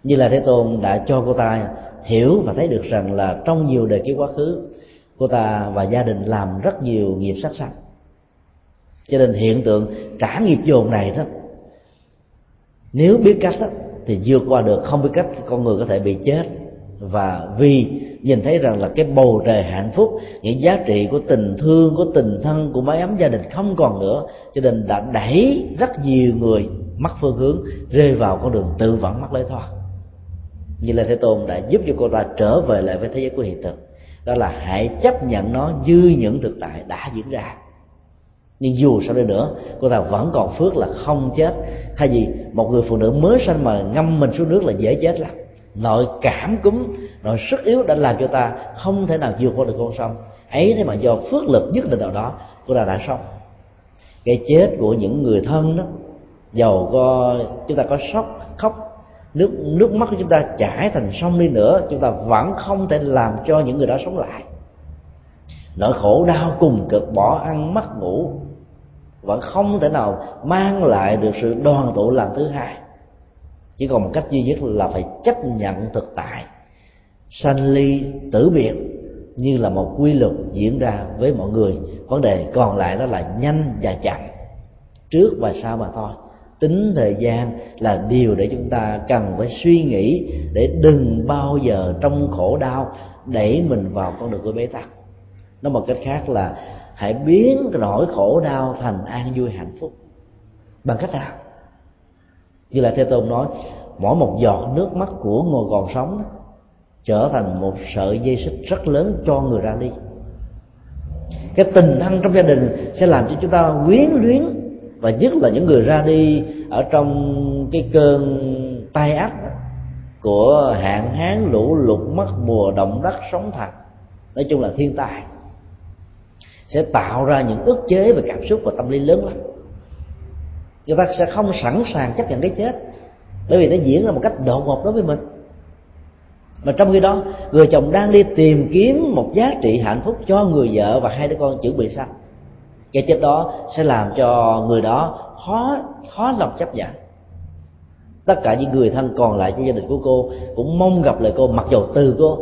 Như là thế tôn đã cho cô ta hiểu và thấy được rằng là trong nhiều đời kiếp quá khứ, cô ta và gia đình làm rất nhiều nghiệp sát sanh cho nên hiện tượng trả nghiệp dồn này đó nếu biết cách đó, thì vượt qua được. Không biết cách con người có thể bị chết. Và vì nhìn thấy rằng là cái bầu trời hạnh phúc những giá trị của tình thương của tình thân của mái ấm gia đình không còn nữa cho nên đã đẩy rất nhiều người mất phương hướng rơi vào con đường tự vẫn mất lối thoát. Như là thế tôn đã giúp cho cô ta trở về lại với thế giới của hiện thực. Đó là hãy chấp nhận nó như những thực tại đã diễn ra nhưng dù sao đi nữa, cô ta vẫn còn phước là không chết. Thay vì một người phụ nữ mới sanh mà ngâm mình xuống nước là dễ chết lắm. Nội cảm cúm, nội sức yếu đã làm cho ta không thể nào vượt qua được con sông. Ấy thế mà do phước lực nhất định nào đó, cô ta đã sống. Cái chết của những người thân đó, giàu có chúng ta có sốc, khóc, nước nước mắt của chúng ta chảy thành sông đi nữa, chúng ta vẫn không thể làm cho những người đó sống lại. Nỗi khổ đau cùng cực, bỏ ăn, mất ngủ vẫn không thể nào mang lại được sự đoàn tụ lần thứ hai. Chỉ còn một cách duy nhất là phải chấp nhận thực tại, sanh ly tử biệt như là một quy luật diễn ra với mọi người. Vấn đề còn lại đó là nhanh và chậm. Trước và sau mà thôi. Tính thời gian là điều để chúng ta cần phải suy nghĩ để đừng bao giờ trong khổ đau đẩy mình vào con đường của bế tắc. Nói một cách khác là hãy biến nỗi khổ đau thành an vui, hạnh phúc. Bằng cách nào? Như là theo tôn nói, mỗi một giọt nước mắt của người còn sống trở thành một sợi dây xích rất lớn cho người ra đi. Cái tình thân trong gia đình sẽ làm cho chúng ta quyến luyến và nhất là những người ra đi ở trong cái cơn tai ách của hạn hán lũ lụt, mất mùa, động đất, sóng thần. Nói chung là thiên tai sẽ tạo ra những ức chế về cảm xúc và tâm lý lớn lắm. Người ta sẽ không sẵn sàng chấp nhận cái chết, bởi vì nó diễn ra một cách đột ngột đối với mình. Mà trong khi đó, người chồng đang đi tìm kiếm một giá trị hạnh phúc cho người vợ và hai đứa con chuẩn bị sanh cái chết đó sẽ làm cho người đó khó khó lòng chấp nhận. Tất cả những người thân còn lại trong gia đình của cô cũng mong gặp lại cô, mặc dù từ cô,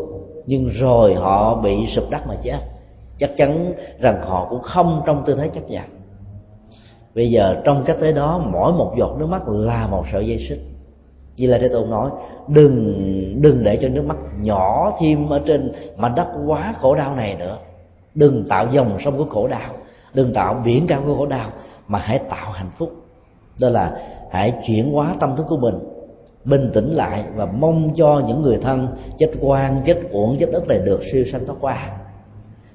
nhưng rồi họ bị sụp đất mà chết chắc chắn rằng họ cũng không trong tư thế chấp nhận. Bây giờ trong cách thế đó, mỗi một giọt nước mắt là một sợi dây xích. Như là thế tôn nói, đừng đừng để cho nước mắt nhỏ thêm ở trên mảnh đất quá khổ đau này nữa. Đừng tạo dòng sông của khổ đau, đừng tạo biển cao của khổ đau, mà hãy tạo hạnh phúc. Đó là hãy chuyển hóa tâm thức của mình, bình tĩnh lại và mong cho những người thân, chết quan, chết uổng, chết đất này được siêu sanh thoát qua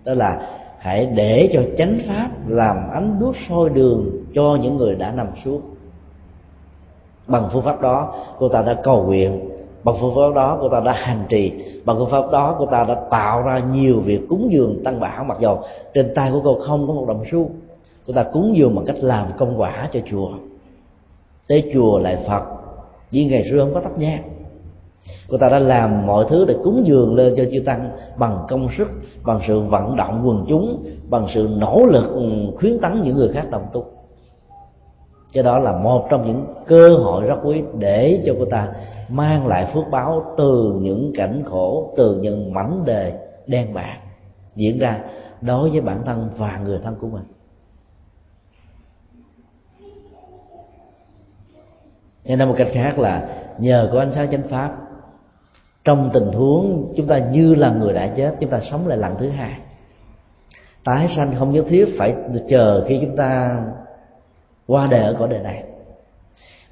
đó là hãy để cho chánh pháp làm ánh đuốc soi đường cho những người đã nằm xuống. Bằng phương pháp đó, cô ta đã cầu nguyện. Bằng phương pháp đó, cô ta đã hành trì. Bằng phương pháp đó, cô ta đã tạo ra nhiều việc cúng dường tăng bảo. Mặc dầu trên tay của cô không có một đồng xu, cô ta cúng dường bằng cách làm công quả cho chùa tới chùa lại phật, vì ngày xưa không có thắp nhang. Cô ta đã làm mọi thứ để cúng dường lên cho chư tăng bằng công sức, bằng sự vận động quần chúng, bằng sự nỗ lực ừ, khuyến tấn những người khác đồng tu. Cho đó là một trong những cơ hội rất quý để cho cô ta mang lại phước báo từ những cảnh khổ, từ những mảnh đề đen bạc diễn ra đối với bản thân và người thân của mình. Hay nói một cách khác là nhờ có ánh sáng chánh pháp trong tình huống chúng ta như là người đã chết, chúng ta sống lại lần thứ hai. Tái sanh không nhất thiết phải chờ khi chúng ta qua đời ở cõi đời này.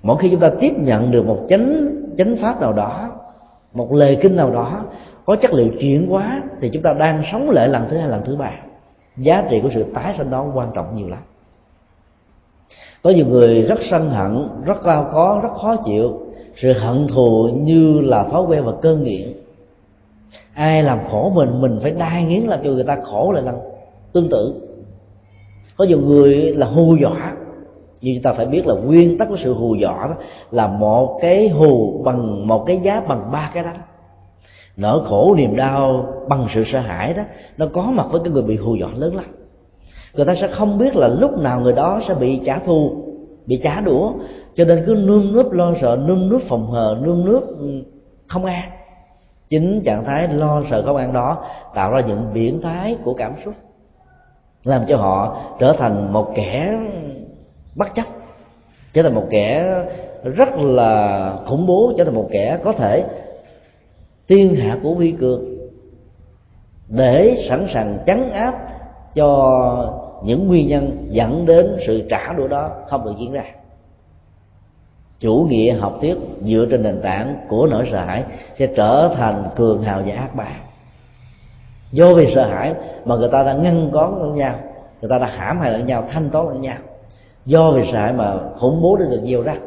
Mỗi khi chúng ta tiếp nhận được một chánh chánh pháp nào đó, một lời kinh nào đó, có chất liệu chuyển hóa, thì chúng ta đang sống lại lần thứ hai, lần thứ ba. Giá trị của sự tái sanh đó quan trọng nhiều lắm. Có nhiều người rất sân hận, rất cao có, rất khó chịu sự hận thù như là thói quen và cơn nghiện. Ai làm khổ mình mình phải đai nghiến làm cho người ta khổ lại lần tương tự. Có nhiều người là hù dọa, nhưng chúng ta phải biết là nguyên tắc của sự hù dọa đó là một cái hù bằng một cái giá bằng ba cái đó. Nỗi khổ, niềm đau bằng sự sợ hãi đó, nó có mặt với cái người bị hù dọa lớn lắm. Người ta sẽ không biết là lúc nào người đó sẽ bị trả thù, bị trả đũa cho nên cứ nương nước lo sợ nương nước phòng hờ nương nước ừ, không an. Chính trạng thái lo sợ không an đó tạo ra những biến thái của cảm xúc, làm cho họ trở thành một kẻ bất chấp, trở thành một kẻ rất là khủng bố, trở thành một kẻ có thể tiên hạ của vi cường, để sẵn sàng chấn áp cho những nguyên nhân dẫn đến sự trả đũa đó không được diễn ra chủ nghĩa học thuyết dựa trên nền tảng của nỗi sợ hãi sẽ trở thành cường hào và ác bá. Do vì sợ hãi mà người ta đã ngăn cón lẫn nhau, người ta đã hãm hại lẫn nhau, thanh toán lẫn nhau. Do vì sợ hãi mà khủng bố đã được gieo rắc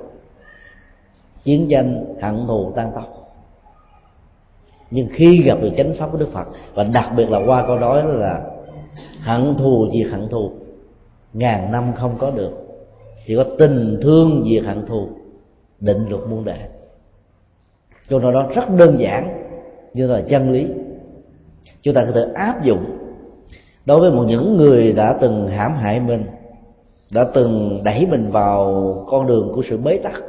chiến tranh hận thù tan tóc. Nhưng khi gặp được chánh pháp của đức phật, và đặc biệt là qua câu nói là hận thù diệt hận thù, ngàn năm không có được. Chỉ có tình thương diệt hận thù định luật muôn đời. Câu nói đó rất đơn giản nhưng là chân lý. Chúng ta có thể áp dụng đối với một những người đã từng hãm hại mình, đã từng đẩy mình vào con đường của sự bế tắc,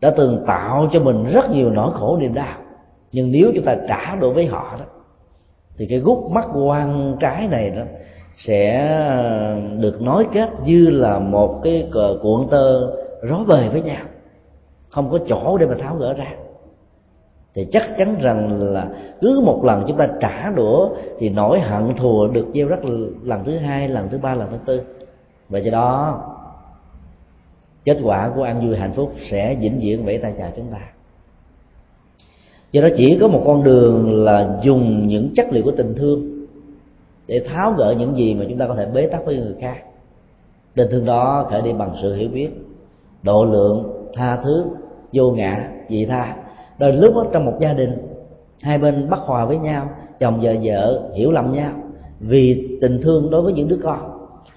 đã từng tạo cho mình rất nhiều nỗi khổ niềm đau. Nhưng nếu chúng ta trả đối với họ đó, thì cái gút mắt quan trái này đó sẽ được nói kết như là một cái cuộn tơ rối bời với nhau không có chỗ để mà tháo gỡ ra. Thì chắc chắn rằng là cứ một lần chúng ta trả đũa thì nỗi hận thù được gieo rắc lần thứ hai, lần thứ ba, lần thứ tư. Và do đó, kết quả của an vui hạnh phúc sẽ vĩnh viễn vẫy tay chào chúng ta. Do đó chỉ có một con đường là dùng những chất liệu của tình thương để tháo gỡ những gì mà chúng ta có thể bế tắc với người khác. Tình thương đó khởi đi bằng sự hiểu biết, độ lượng tha thứ vô ngã dị tha. Đôi lúc đó, trong một gia đình hai bên bất hòa với nhau chồng vợ vợ hiểu lầm nhau vì tình thương đối với những đứa con.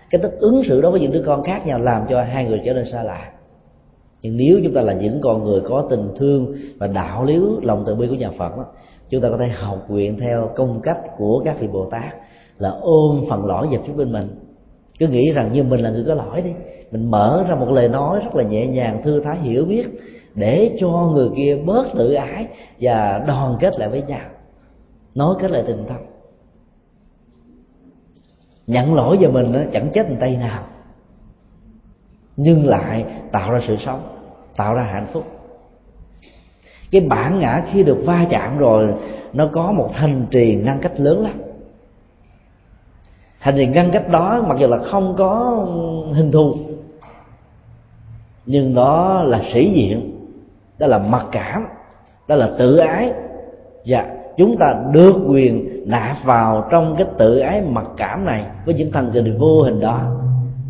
Cái cách ứng xử đối với những đứa con khác nhau làm cho hai người trở nên xa lạ. Nhưng nếu chúng ta là những con người có tình thương và đạo lý lòng từ bi của nhà phật đó, chúng ta có thể học nguyện theo công cách của các vị bồ tát là ôm phần lỗi về phía bên mình. Cứ nghĩ rằng như mình là người có lỗi đi mình mở ra một lời nói rất là nhẹ nhàng thư thái hiểu biết để cho người kia bớt tự ái và đoàn kết lại với nhau. Nói kết lại tình thân nhận lỗi về mình nó chẳng chết tay nào. Nhưng lại tạo ra sự sống, tạo ra hạnh phúc. Cái bản ngã khi được va chạm rồi, nó có một thành trì ngăn cách lớn lắm. Thành trì ngăn cách đó mặc dù là không có hình thù, nhưng đó là sĩ diện đó là mặc cảm. Đó là tự ái. Và chúng ta được quyền nạp vào trong cái tự ái mặc cảm này với những thần kinh vô hình đó.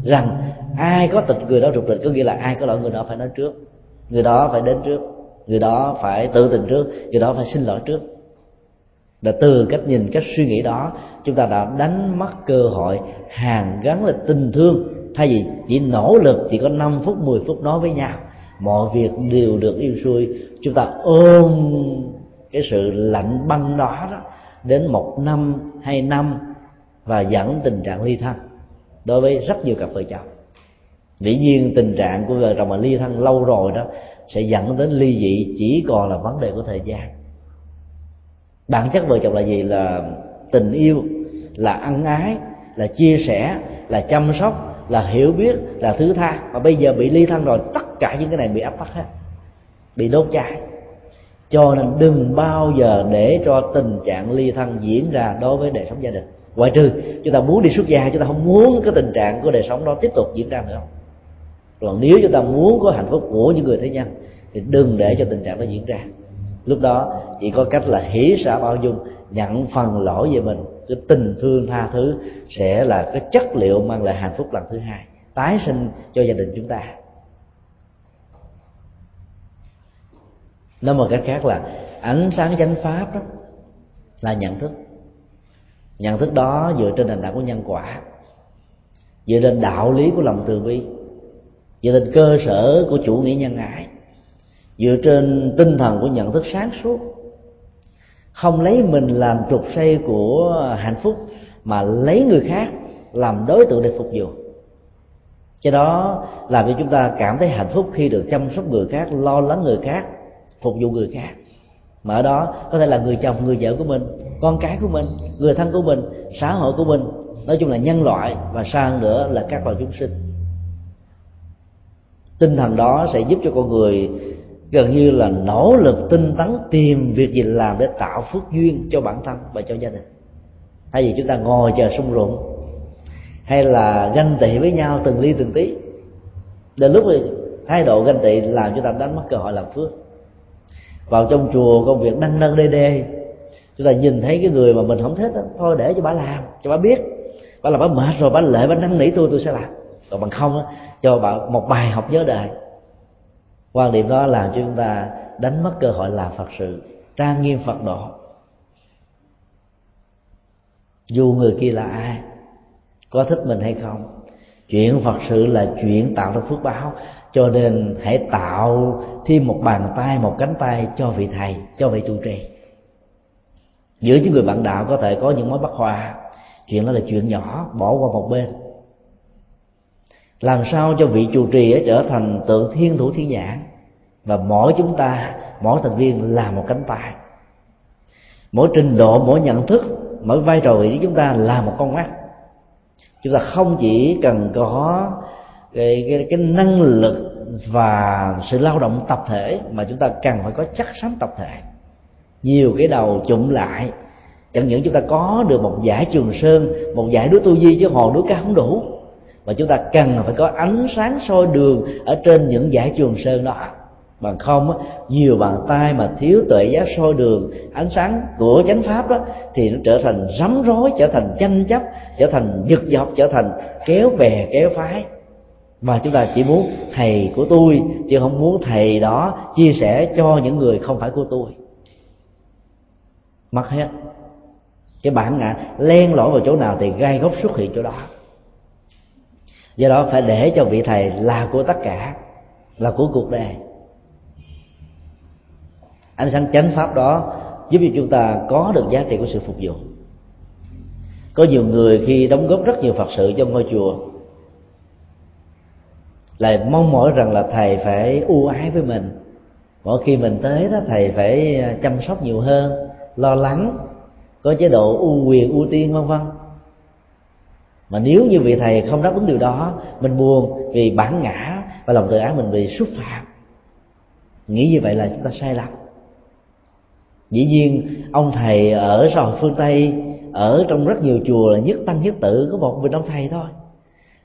Rằng ai có tịch người đó rụt rịch, có nghĩa là ai có lỗi người đó phải nói trước. Người đó phải đến trước. Người đó phải tự tình trước. Người đó phải xin lỗi trước. Là từ cách nhìn, cách suy nghĩ đó, chúng ta đã đánh mất cơ hội hàn gắn là tình thương. Thay vì chỉ nỗ lực, chỉ có 5 phút 10 phút nói với nhau mọi việc đều được yêu xuôi chúng ta ôm cái sự lạnh băng đó, đó đến một năm hai năm và dẫn tình trạng ly thân. Đối với rất nhiều cặp vợ chồng. Dĩ nhiên tình trạng của vợ chồng mà ly thân lâu rồi đó sẽ dẫn đến ly dị chỉ còn là vấn đề của thời gian. Bản chất vợ chồng là gì? Là tình yêu là ân ái là chia sẻ là chăm sóc là hiểu biết, là thứ tha. Mà bây giờ bị ly thân rồi, tất cả những cái này bị áp tắt hết, bị đốt cháy. Cho nên đừng bao giờ để cho tình trạng ly thân diễn ra đối với đời sống gia đình. Ngoại trừ, chúng ta muốn đi xuất gia, chúng ta không muốn cái tình trạng của đời sống đó tiếp tục diễn ra nữa. Còn nếu chúng ta muốn có hạnh phúc của những người thế nhân, thì đừng để cho tình trạng đó diễn ra. Lúc đó chỉ có cách là hỉ xả bao dung, nhận phần lỗi về mình cái tình thương tha thứ sẽ là cái chất liệu mang lại hạnh phúc lần thứ hai, tái sinh cho gia đình chúng ta. Nói một cách khác là ánh sáng chánh pháp đó là nhận thức. Nhận thức đó dựa trên nền tảng của nhân quả, dựa trên đạo lý của lòng từ bi, dựa trên cơ sở của chủ nghĩa nhân ái, dựa trên tinh thần của nhận thức sáng suốt không lấy mình làm trục xây của hạnh phúc, mà lấy người khác làm đối tượng để phục vụ. Cho đó làm cho chúng ta cảm thấy hạnh phúc khi được chăm sóc người khác, lo lắng người khác, phục vụ người khác. Mà ở đó có thể là người chồng, người vợ của mình, con cái của mình, người thân của mình, xã hội của mình. Nói chung là nhân loại, và xa hơn nữa là các loài chúng sinh. Tinh thần đó sẽ giúp cho con người gần như là nỗ lực tinh tấn tìm việc gì làm để tạo phước duyên cho bản thân và cho gia đình. Thay vì chúng ta ngồi chờ sung rụng hay là ganh tị với nhau từng ly từng tí đến lúc thì thái độ ganh tị làm chúng ta đánh mất cơ hội làm phước. Vào trong chùa công việc đăng nâng đê đê chúng ta nhìn thấy cái người mà mình không thích đó, thôi để cho bà làm cho bà biết. Bà là bà mệt rồi bà lệ bà năn nỉ tôi tôi sẽ làm. Còn bằng không đó, cho bà một bài học nhớ đời quan điểm đó làm cho chúng ta đánh mất cơ hội làm phật sự, trang nghiêm phật độ. Dù người kia là ai, có thích mình hay không, chuyện phật sự là chuyện tạo ra phước báo. Cho nên hãy tạo thêm một bàn tay, một cánh tay cho vị thầy, cho vị trụ trì. Giữa những người bạn đạo có thể có những mối bất hòa. Chuyện đó là chuyện nhỏ, bỏ qua một bên làm sao cho vị trụ trì trở thành tượng thiên thủ thiên nhãn? Và mỗi chúng ta mỗi thành viên là một cánh tay. Mỗi trình độ mỗi nhận thức mỗi vai trò của chúng ta là một con mắt. Chúng ta không chỉ cần có cái, cái, cái năng lực và sự lao động tập thể mà chúng ta cần phải có chắc sắm tập thể. Nhiều cái đầu chụm lại chẳng những chúng ta có được một giải trường sơn một giải đuối tu di chứ hòn đuối ca không đủ mà chúng ta cần phải có ánh sáng soi đường ở trên những giải trường sơn đó. Bằng không nhiều bàn tay mà thiếu tuệ giác soi đường, ánh sáng của chánh pháp đó, thì nó trở thành rắm rối, trở thành tranh chấp, trở thành giật dọc trở thành kéo bè, kéo phái. Mà chúng ta chỉ muốn thầy của tôi, chứ không muốn thầy đó chia sẻ cho những người không phải của tôi. Mất hết. Cái bản ngã len lỏi vào chỗ nào thì gai gốc xuất hiện chỗ đó do đó phải để cho vị thầy là của tất cả, là của cuộc đời. Ánh sáng chánh pháp đó giúp cho chúng ta có được giá trị của sự phục vụ. Có nhiều người khi đóng góp rất nhiều phật sự cho ngôi chùa, lại mong mỏi rằng là thầy phải ưu ái với mình. Mỗi khi mình tới đó, thầy phải chăm sóc nhiều hơn, lo lắng, có chế độ ưu quyền, ưu tiên, vân vân mà nếu như vị thầy không đáp ứng điều đó, mình buồn vì bản ngã và lòng tự ái mình bị xúc phạm. Nghĩ như vậy là chúng ta sai lầm. Dĩ nhiên, ông thầy ở xã hội phương tây, ở trong rất nhiều chùa là nhất tăng nhất tự có một mình ông thầy thôi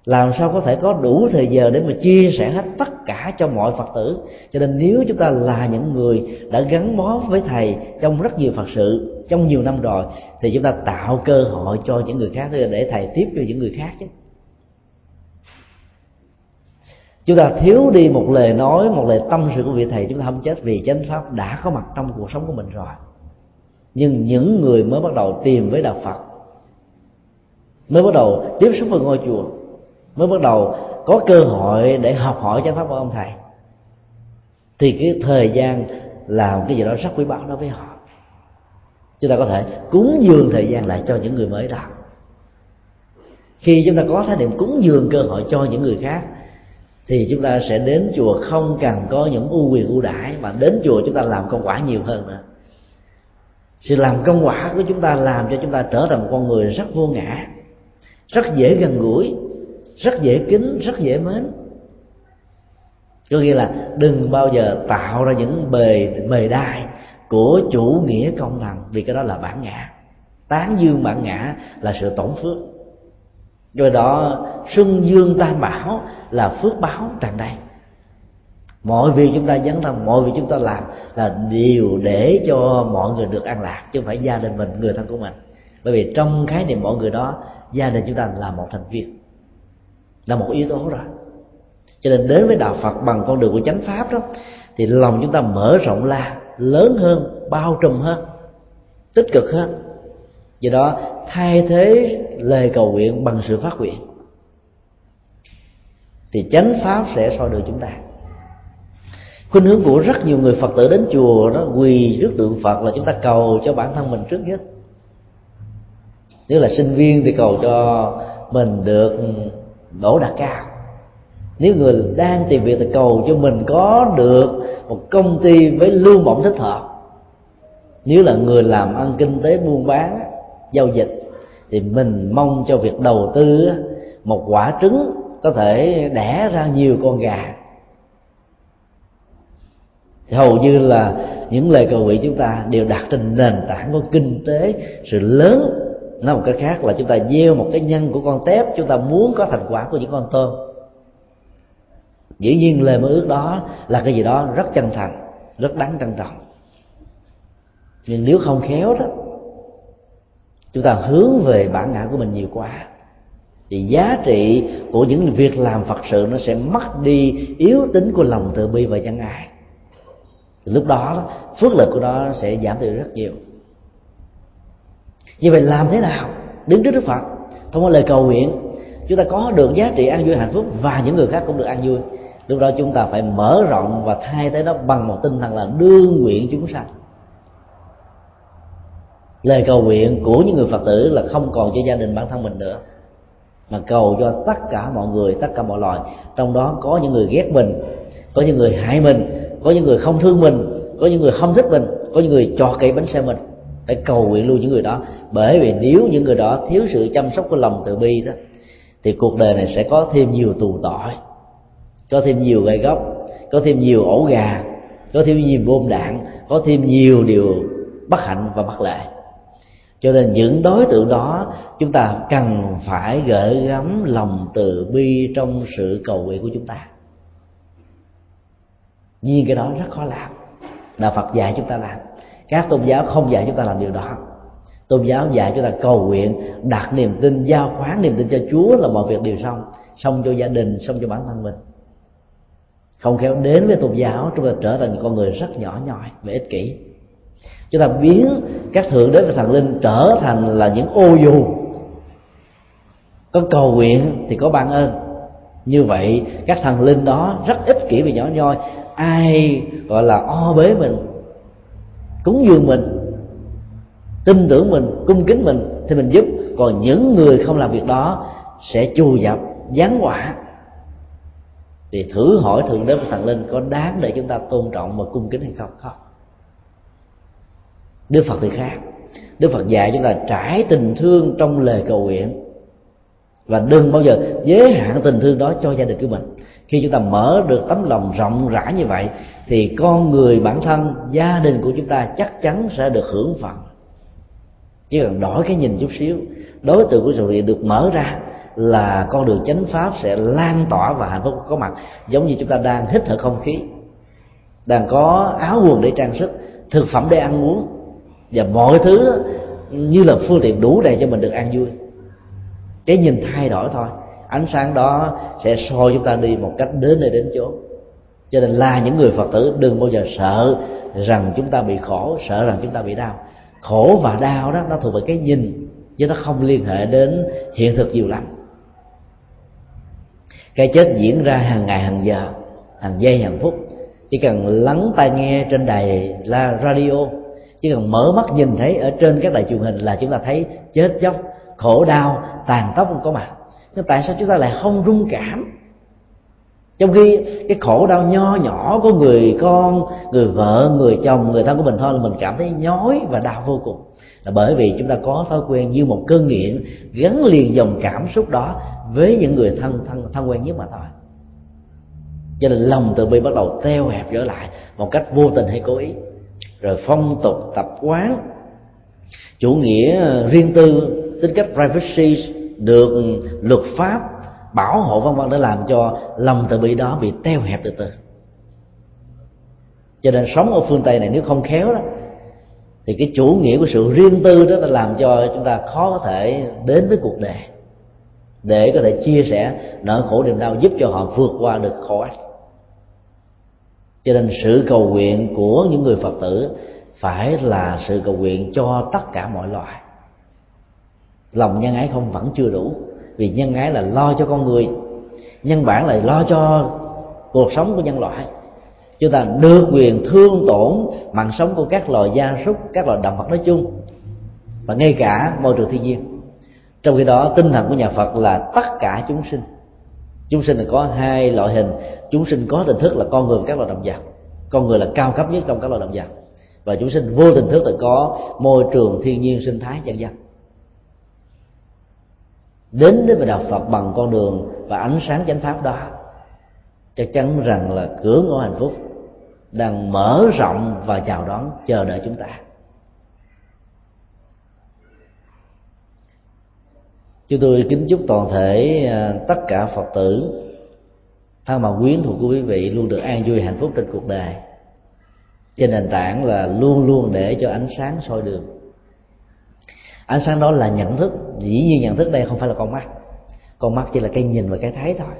làm sao có thể có đủ thời giờ để mà chia sẻ hết tất cả cho mọi phật tử? Cho nên nếu chúng ta là những người đã gắn bó với thầy trong rất nhiều phật sự, trong nhiều năm rồi, thì chúng ta tạo cơ hội cho những người khác để thầy tiếp cho những người khác chứ. Chúng ta thiếu đi một lời nói, một lời tâm sự của vị thầy, chúng ta không chết vì chánh pháp đã có mặt trong cuộc sống của mình rồi. Nhưng những người mới bắt đầu tìm với đạo phật, mới bắt đầu tiếp xúc với ngôi chùa mới bắt đầu có cơ hội để học hỏi chánh pháp của ông thầy. Thì cái thời gian làm cái gì đó rất quý báu đối với họ. Chúng ta có thể cúng dường thời gian lại cho những người mới đó. Khi chúng ta có thái niệm cúng dường cơ hội cho những người khác, thì chúng ta sẽ đến chùa không cần có những ưu quyền ưu đãi, mà đến chùa chúng ta làm công quả nhiều hơn nữa. Sự làm công quả của chúng ta làm cho chúng ta trở thành một con người rất vô ngã, rất dễ gần gũi rất dễ kính, rất dễ mến. Có nghĩa là đừng bao giờ tạo ra những bề bề đai của chủ nghĩa công thần, vì cái đó là bản ngã. Tán dương bản ngã là sự tổn phước. Do đó xuân dương tam bảo là phước báo tràn đầy. Mọi việc chúng ta dấn thân, mọi việc chúng ta làm là điều để cho mọi người được an lạc, chứ không phải gia đình mình, người thân của mình. Bởi vì trong khái niệm mọi người đó, gia đình chúng ta là một thành viên là một yếu tố rồi cho nên đến với đạo phật bằng con đường của chánh pháp đó, thì lòng chúng ta mở rộng ra, lớn hơn, bao trùm hơn, tích cực hơn. Do đó, thay thế lời cầu nguyện bằng sự phát nguyện, thì chánh pháp sẽ soi được chúng ta. Khuynh hướng của rất nhiều người phật tử đến chùa đó, quỳ trước tượng phật là chúng ta cầu cho bản thân mình trước nhất. Nếu là sinh viên thì cầu cho mình được đỗ đạt cao. Nếu người đang tìm việc thì cầu cho mình có được một công ty với lương bổng thích hợp. Nếu là người làm ăn kinh tế buôn bán, giao dịch, thì mình mong cho việc đầu tư một quả trứng có thể đẻ ra nhiều con gà. Thì hầu như là những lời cầu nguyện chúng ta đều đặt trên nền tảng của kinh tế sự lớn nói một cái khác là chúng ta gieo một cái nhân của con tép, chúng ta muốn có thành quả của những con tôm. Dĩ nhiên lời mơ ước đó là cái gì đó rất chân thành, rất đáng trân trọng. Nhưng nếu không khéo đó, chúng ta hướng về bản ngã của mình nhiều quá, thì giá trị của những việc làm phật sự nó sẽ mất đi yếu tính của lòng từ bi và nhân ái. Lúc đó, phước lực của nó sẽ giảm đi rất nhiều như vậy làm thế nào? Đứng trước đức phật. Thông qua lời cầu nguyện, chúng ta có được giá trị an vui hạnh phúc và những người khác cũng được an vui. Lúc đó chúng ta phải mở rộng và thay thế nó bằng một tinh thần là đương nguyện chúng sanh. Lời cầu nguyện của những người phật tử là không còn cho gia đình bản thân mình nữa, mà cầu cho tất cả mọi người, tất cả mọi loài. Trong đó có những người ghét mình, có những người hại mình, có những người không thương mình, có những người không thích mình, có những người cho cây bánh xe mình phải cầu nguyện luôn những người đó. Bởi vì nếu những người đó thiếu sự chăm sóc của lòng từ bi đó, thì cuộc đời này sẽ có thêm nhiều tù tội có thêm nhiều gai gốc có thêm nhiều ổ gà, có thêm nhiều bom đạn, có thêm nhiều điều bất hạnh và bất lệ cho nên những đối tượng đó, chúng ta cần phải gửi gắm lòng từ bi trong sự cầu nguyện của chúng ta. Nhưng cái đó rất khó làm đạo phật dạy chúng ta làm các tôn giáo không dạy chúng ta làm điều đó. Tôn giáo dạy chúng ta cầu nguyện, đặt niềm tin, giao khoán niềm tin cho chúa là mọi việc đều xong xong cho gia đình, xong cho bản thân mình. Không khéo đến với tôn giáo, chúng ta trở thành con người rất nhỏ nhoi và ích kỷ. Chúng ta biến các thượng đế và thần linh trở thành là những ô dù. Có cầu nguyện thì có ban ơn. Như vậy, các thần linh đó rất ích kỷ và nhỏ nhoi. Ai gọi là o bế mình? Cúng dường mình, tin tưởng mình, cung kính mình thì mình giúp. Còn những người không làm việc đó sẽ chù dập gián quả. Thì thử hỏi thượng đế và thần linh, có đáng để chúng ta tôn trọng và cung kính hay không? Không. Đức phật thì khác. Đức phật dạy chúng ta trải tình thương trong lời cầu nguyện. Và đừng bao giờ giới hạn tình thương đó cho gia đình của mình khi chúng ta mở được tấm lòng rộng rãi như vậy, thì con người bản thân, gia đình của chúng ta chắc chắn sẽ được hưởng phần. Chỉ cần đổi cái nhìn chút xíu, đối tượng của sự việc được mở ra là con đường chánh pháp sẽ lan tỏa và hạnh phúc có mặt, giống như chúng ta đang hít thở không khí, đang có áo quần để trang sức, thực phẩm để ăn uống, và mọi thứ như là phương tiện đủ đầy cho mình được an vui. Cái nhìn thay đổi thôi ánh sáng đó sẽ soi chúng ta đi một cách đến nơi đến chỗ cho nên là những người phật tử đừng bao giờ sợ rằng chúng ta bị khổ, sợ rằng chúng ta bị đau. Khổ và đau đó, nó thuộc về cái nhìn, chứ nó không liên hệ đến hiện thực nhiều lắm. Cái chết diễn ra hàng ngày, hàng giờ, hàng giây, hàng phút. Chỉ cần lắng tai nghe trên đài la, radio, chỉ cần mở mắt nhìn thấy ở trên các đài truyền hình là chúng ta thấy chết chóc, khổ đau, tàn tóc không có mặt nhưng tại sao chúng ta lại không rung cảm? Trong khi cái khổ đau nho nhỏ của người con, người vợ, người chồng, người thân của mình thôi là mình cảm thấy nhói và đau vô cùng. Là bởi vì chúng ta có thói quen như một cơn nghiện, gắn liền dòng cảm xúc đó với những người thân thân thân quen nhất mà thôi. Cho nên lòng từ bi bắt đầu teo hẹp trở lại một cách vô tình hay cố ý. Rồi phong tục tập quán, chủ nghĩa riêng tư, tính cách privacy được luật pháp, bảo hộ vân vân để làm cho lòng từ bi đó bị teo hẹp từ từ. Cho nên sống ở phương tây này nếu không khéo đó, thì cái chủ nghĩa của sự riêng tư đó là làm cho chúng ta khó có thể đến với cuộc đời, để có thể chia sẻ nỗi khổ niềm đau giúp cho họ vượt qua được khổ ách cho nên sự cầu nguyện của những người phật tử phải là sự cầu nguyện cho tất cả mọi loài lòng nhân ái không, vẫn chưa đủ. Vì nhân ái là lo cho con người, nhân bản là lo cho cuộc sống của nhân loại. Chúng ta được quyền thương tổn mạng sống của các loài gia súc, các loài động vật nói chung, và ngay cả môi trường thiên nhiên. Trong khi đó, tinh thần của nhà phật là tất cả chúng sinh. Chúng sinh là có hai loại hình. Chúng sinh có tình thức là con người và các loài động vật. Con người là cao cấp nhất trong các loài động vật. Và chúng sinh vô tình thức là có môi trường thiên nhiên sinh thái vân vân đến với đạo Phật bằng con đường và ánh sáng chánh pháp đó, chắc chắn rằng là cửa ngõ hạnh phúc đang mở rộng và chào đón, chờ đợi chúng ta. Chúng tôi kính chúc toàn thể à, tất cả phật tử thân bằng quyến thuộc của quý vị luôn được an vui hạnh phúc trên cuộc đời. Trên nền tảng là luôn luôn để cho ánh sáng soi đường ánh sáng đó là nhận thức, dĩ nhiên nhận thức đây không phải là con mắt. Con mắt chỉ là cái nhìn và cái thấy thôi.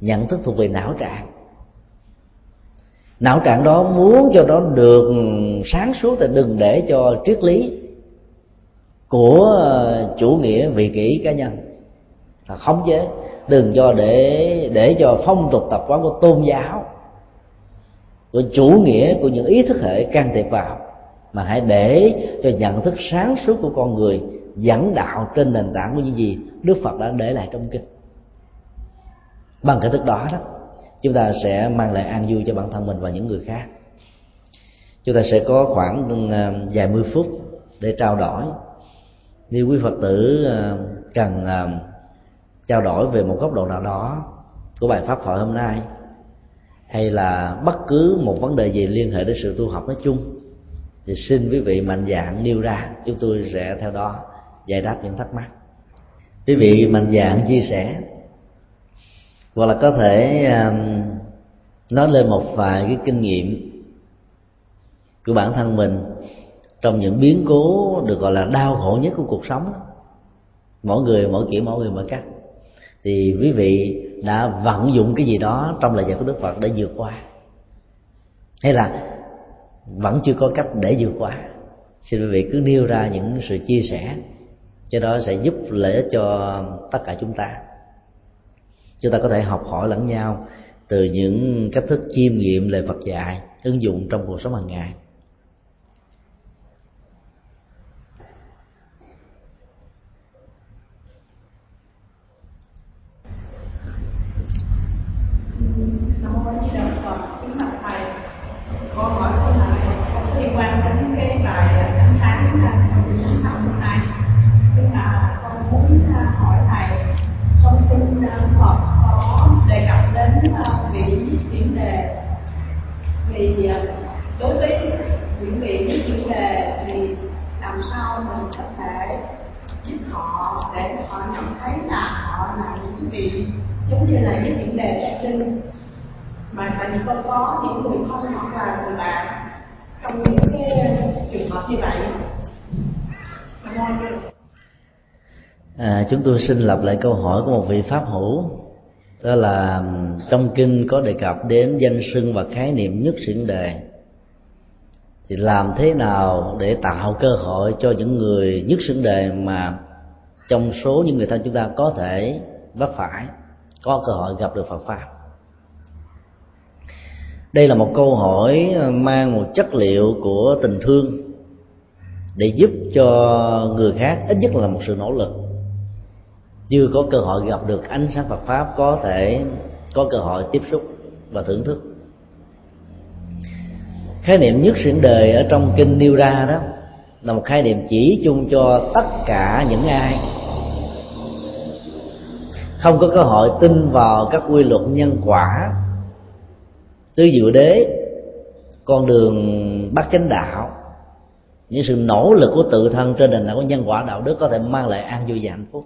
Nhận thức thuộc về não trạng. Não trạng đó muốn cho nó được sáng suốt thì đừng để cho triết lý của ờ, chủ nghĩa, vị kỷ, cá nhân là khống chế. Đừng cho để để cho phong tục tập quán của tôn giáo, của chủ nghĩa, của những ý thức hệ can thiệp vào mà hãy để cho nhận thức sáng suốt của con người dẫn đạo trên nền tảng của những gì Đức Phật đã để lại trong kinh. Bằng cái thức đó đó, chúng ta sẽ mang lại an vui cho bản thân mình và những người khác. Chúng ta sẽ có khoảng ừ, vài mươi phút để trao đổi. Nếu quý phật tử ờ, cần ờ, trao đổi về một góc độ nào đó của bài pháp thoại hôm nay, hay là bất cứ một vấn đề gì liên hệ đến sự tu học nói chung thì xin quý vị mạnh dạng nêu ra, chúng tôi sẽ theo đó giải đáp những thắc mắc. Quý vị mạnh dạng chia sẻ, hoặc là có thể um, nói lên một vài cái kinh nghiệm của bản thân mình trong những biến cố được gọi là đau khổ nhất của cuộc sống. Mỗi người, mỗi kiểu, mỗi người, mỗi cách. Thì quý vị đã vận dụng cái gì đó trong lời dạy của đức phật để vượt qua. Hay là vẫn chưa có cách để vượt qua. Xin quý vị cứ nêu ra những sự chia sẻ, cho đó sẽ giúp lợi ích cho tất cả chúng ta. Chúng ta có thể học hỏi lẫn nhau từ những cách thức chiêm nghiệm lời Phật dạy, ứng dụng trong cuộc sống hàng ngày thì à, đối với những vị những chủ đề thì làm sao mình có thể giúp họ để họ nhận thấy là họ là vị giống như là những vấn đề phát sinh mà thành vì có có những người thân hoặc là người bạn trong những cái trường hợp như vậy. À, chúng tôi xin lặp lại câu hỏi của một vị pháp hữu đó là trong kinh có đề cập đến danh sưng và khái niệm nhất xiển đề. Thì làm thế nào để tạo cơ hội cho những người nhất xiển đề mà trong số những người thân chúng ta có thể vấp phải, có cơ hội gặp được Phật pháp. Đây là một câu hỏi mang một chất liệu của tình thương để giúp cho người khác, ít nhất là một sự nỗ lực. Chưa có cơ hội gặp được ánh sáng Phật pháp, có thể có cơ hội tiếp xúc và thưởng thức. Khái niệm nhất xiển đời ở trong kinh nêu ra đó, là một khái niệm chỉ chung cho tất cả những ai không có cơ hội tin vào các quy luật nhân quả tứ diệu đế, con đường bắt chánh đạo. Những sự nỗ lực của tự thân trên nền tảng của nhân quả đạo đức có thể mang lại an vui và hạnh phúc.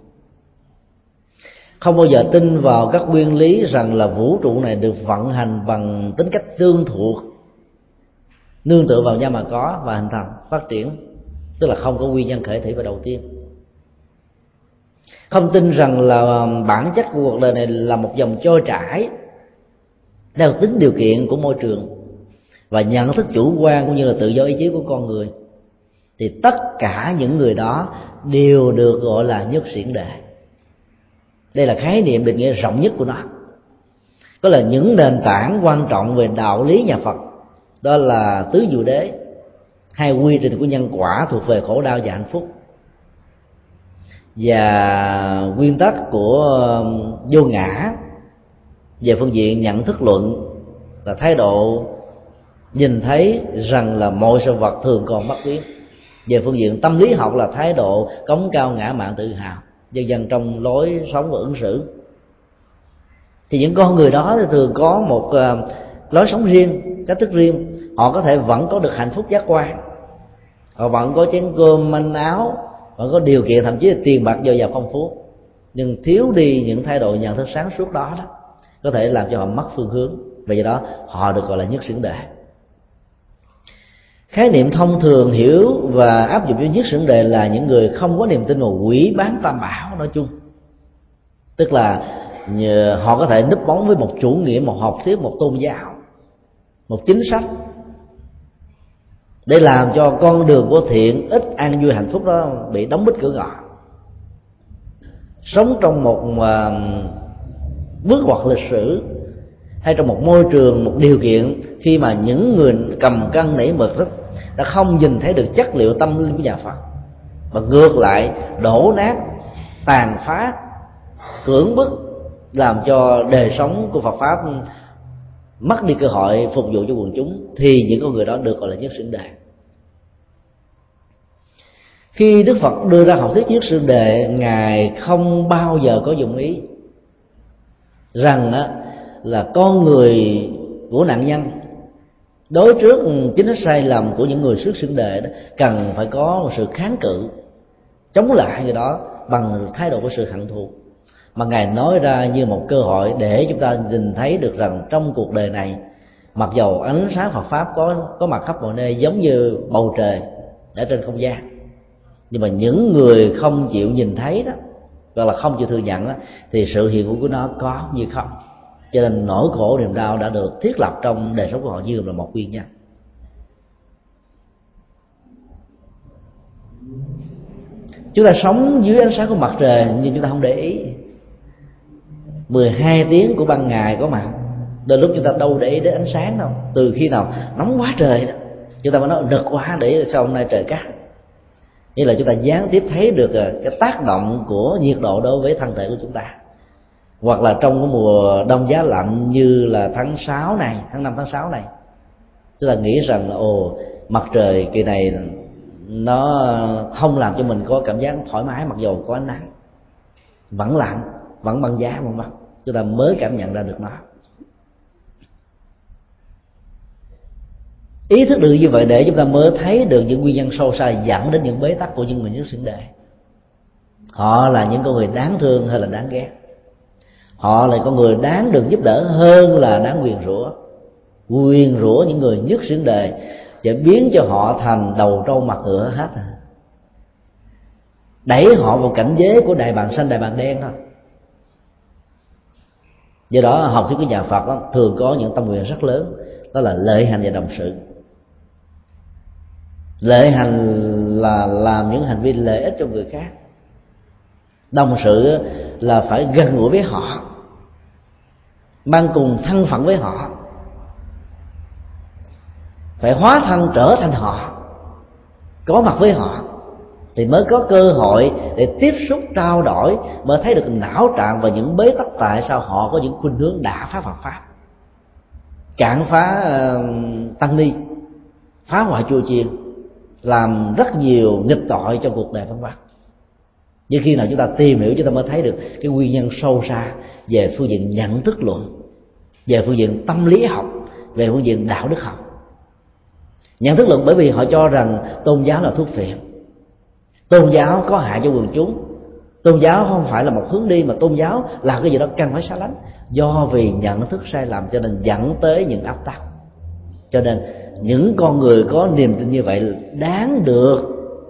Không bao giờ tin vào các nguyên lý rằng là vũ trụ này được vận hành bằng tính cách tương thuộc, nương tựa vào nhau mà có và hình thành, phát triển, tức là không có nguyên nhân khởi thủy và đầu tiên không tin rằng là um, bản chất của cuộc đời này là một dòng trôi chảy theo tính điều kiện của môi trường và nhận thức chủ quan cũng như là tự do ý chí của con người, thì tất cả những người đó đều được gọi là nhất xiển đề đây là khái niệm định nghĩa rộng nhất của nó. Có là những nền tảng quan trọng về đạo lý nhà phật, đó là tứ diệu đế, hai quy trình của nhân quả thuộc về khổ đau và hạnh phúc và nguyên tắc của um, vô ngã về phương diện nhận thức luận là thái độ nhìn thấy rằng là mọi sự vật thường còn bất biến. Về phương diện tâm lý học là thái độ cống cao ngã mạn tự hào, dần dần trong lối sống và ứng xử. Thì những con người đó thì thường có một um, lối sống riêng, cách thức riêng. Họ có thể vẫn có được hạnh phúc giác quan. Họ vẫn có chén cơm manh áo vẫn có điều kiện, thậm chí là tiền bạc dồi dào phong phú. Nhưng thiếu đi những thay đổi nhận thức sáng suốt đó đó, có thể làm cho họ mất phương hướng. Và do đó, họ được gọi là nhất xưởng đề khái niệm thông thường hiểu và áp dụng cho nhất xưởng đề là những người không có niềm tin vào quỷ bán tam bảo nói chung. Tức là họ có thể núp bóng với một chủ nghĩa, một học thuyết, một tôn giáo, một chính sách để làm cho con đường của thiện ít an vui hạnh phúc đó bị đóng bít cửa ngõ. Sống trong một bước ngoặt lịch sử hay trong một môi trường, một điều kiện khi mà những người cầm cân nảy mực đó đã không nhìn thấy được chất liệu tâm linh của nhà Phật, mà ngược lại đổ nát, tàn phá, cưỡng bức, làm cho đời sống của Phật pháp mất đi cơ hội phục vụ cho quần chúng thì những con người đó được gọi là nhất xứng đề khi đức phật đưa ra học thuyết nhất xương đề, ngài không bao giờ có dụng ý rằng là con người của nạn nhân, đối trước chính sách sai lầm của những người xuất xưng đề đó, cần phải có một sự kháng cự, chống lại người đó bằng thái độ của sự hận thù mà ngài nói ra như một cơ hội để chúng ta nhìn thấy được rằng trong cuộc đời này mặc dầu ánh sáng Phật pháp có có mặt khắp mọi nơi giống như bầu trời ở trên không gian nhưng mà những người không chịu nhìn thấy đó hoặc là không chịu thừa nhận đó, thì sự hiện hữu của nó có như không. Cho nên nỗi khổ niềm đau đã được thiết lập trong đời sống của họ như là một nguyên nhân. Chúng ta sống dưới ánh sáng của mặt trời nhưng chúng ta không để ý. 12 tiếng của ban ngày có mặt đôi lúc chúng ta đâu để ý đến ánh sáng đâu. Từ khi nào nóng quá trời đó, chúng ta mới nói rực quá, để sao hôm nay trời cắt như là chúng ta gián tiếp thấy được ờ, cái tác động của nhiệt độ đối với thân thể của chúng ta. Hoặc là trong cái mùa đông giá lạnh như là tháng 6 này, tháng 5 tháng 6 này, chúng ta nghĩ rằng là, ồ, mặt trời kỳ này nó không làm cho mình có cảm giác thoải mái, mặc dù có ánh nắng. Vẫn lạnh, vẫn băng giá, vân vân chúng ta mới cảm nhận ra được nó. Ý thức được như vậy để chúng ta mới thấy được những nguyên nhân sâu xa dẫn đến những bế tắc của những người nhất sinh đề họ là những con người đáng thương hay là đáng ghét? Họ là con người đáng được giúp đỡ hơn là đáng quyền rủa. Quyền rủa những người nhất xứng đề sẽ biến cho họ thành đầu trâu mặt ngựa hết à. đẩy họ vào cảnh giới của đại bàng xanh, đại bàng đen thôi do đó học thuyết của nhà phật đó, thường có những tâm nguyện rất lớn đó là lợi hành và đồng sự. Lợi hành là làm những hành vi lợi ích cho người khác. Đồng sự là phải gần gũi với họ mang cùng thân phận với họ phải hóa thân trở thành họ có mặt với họ thì mới có cơ hội để tiếp xúc trao đổi mới thấy được não trạng và những bế tắc tại sao họ có những khuynh hướng đã phá Phật pháp. Cản phá uh, tăng ni phá hoại chùa chiền làm rất nhiều nghịch tội cho cuộc đời văn hóa nhưng khi nào chúng ta tìm hiểu chúng ta mới thấy được cái nguyên nhân sâu xa về phương diện nhận thức luận về phương diện tâm lý học về phương diện đạo đức học. Nhận thức luận bởi vì họ cho rằng tôn giáo là thuốc phiện tôn giáo có hại cho quần chúng. Tôn giáo không phải là một hướng đi, mà tôn giáo là cái gì đó cần phải xa lánh. Do vì nhận thức sai lầm cho nên dẫn tới những áp tắc. Cho nên những con người có niềm tin như vậy đáng được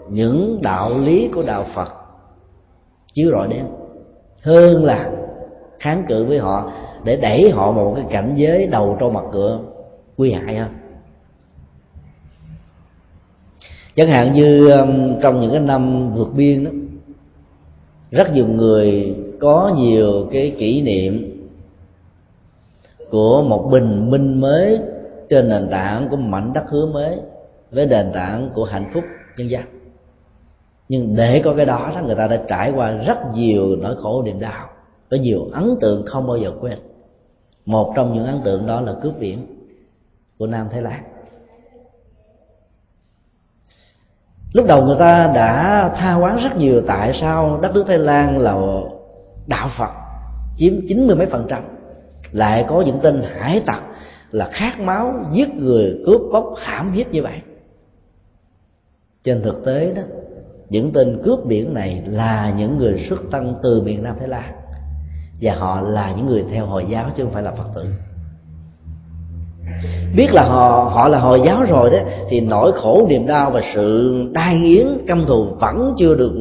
những đạo lý của đạo phật chiếu rọi đến. Hơn là kháng cự với họ để đẩy họ một cái cảnh giới đầu trâu mặt cửa nguy hại hơn chẳng hạn như um, trong những cái năm vượt biên đó, rất nhiều người có nhiều cái kỷ niệm của một bình minh mới trên nền tảng của mảnh đất hứa mới với nền tảng của hạnh phúc nhân dân nhưng để có cái đó đó, người ta đã trải qua rất nhiều nỗi khổ niềm đau có nhiều ấn tượng không bao giờ quên. Một trong những ấn tượng đó là cướp biển của nam thái lan. Lúc đầu người ta đã tha quán rất nhiều, tại sao đất nước thái lan là đạo phật, chiếm chín mươi mấy phần trăm? Lại có những tên hải tặc là khát máu giết người, cướp bóc, hãm hiếp như vậy. Trên thực tế đó, những tên cướp biển này là những người xuất thân từ miền nam thái lan, và họ là những người theo hồi giáo chứ không phải là phật tử biết là họ họ là hồi giáo rồi đó, thì nỗi khổ niềm đau và sự tai nghiến căm thù vẫn chưa được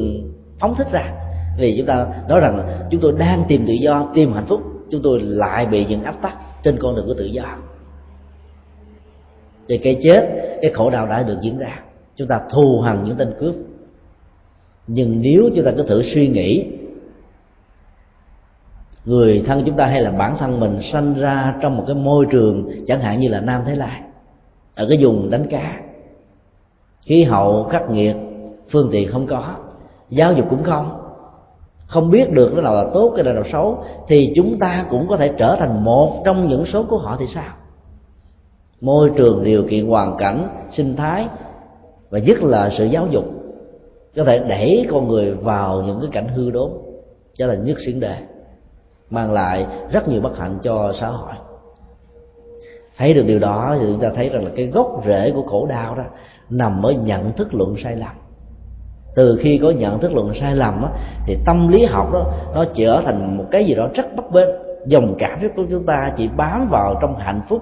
phóng thích ra. Vì chúng ta nói rằng chúng tôi đang tìm tự do, tìm hạnh phúc, chúng tôi lại bị những áp tắc trên con đường của tự do. Thì cái chết, cái khổ đau đã được diễn ra. Chúng ta thù hằn những tên cướp. Nhưng nếu chúng ta cứ thử suy nghĩ người thân chúng ta hay là bản thân mình sanh ra trong một cái môi trường chẳng hạn như là nam thái lan ở cái vùng đánh cá. Khí hậu khắc nghiệt, phương tiện không có, giáo dục cũng không. Không biết được cái nào là tốt cái nào là xấu, thì chúng ta cũng có thể trở thành một trong những số của họ thì sao? Môi trường điều kiện hoàn cảnh, sinh thái, và nhất là sự giáo dục, có thể đẩy con người vào những cái cảnh hư đốn cho là nhất xuyên đề mang lại rất nhiều bất hạnh cho xã hội. Thấy được điều đó thì chúng ta thấy rằng là cái gốc rễ của khổ đau đó nằm ở nhận thức luận sai lầm. Từ khi có nhận thức luận sai lầm á, thì tâm lý học đó nó trở thành một cái gì đó rất bất bên dòng cảm xúc của chúng ta chỉ bám vào trong hạnh phúc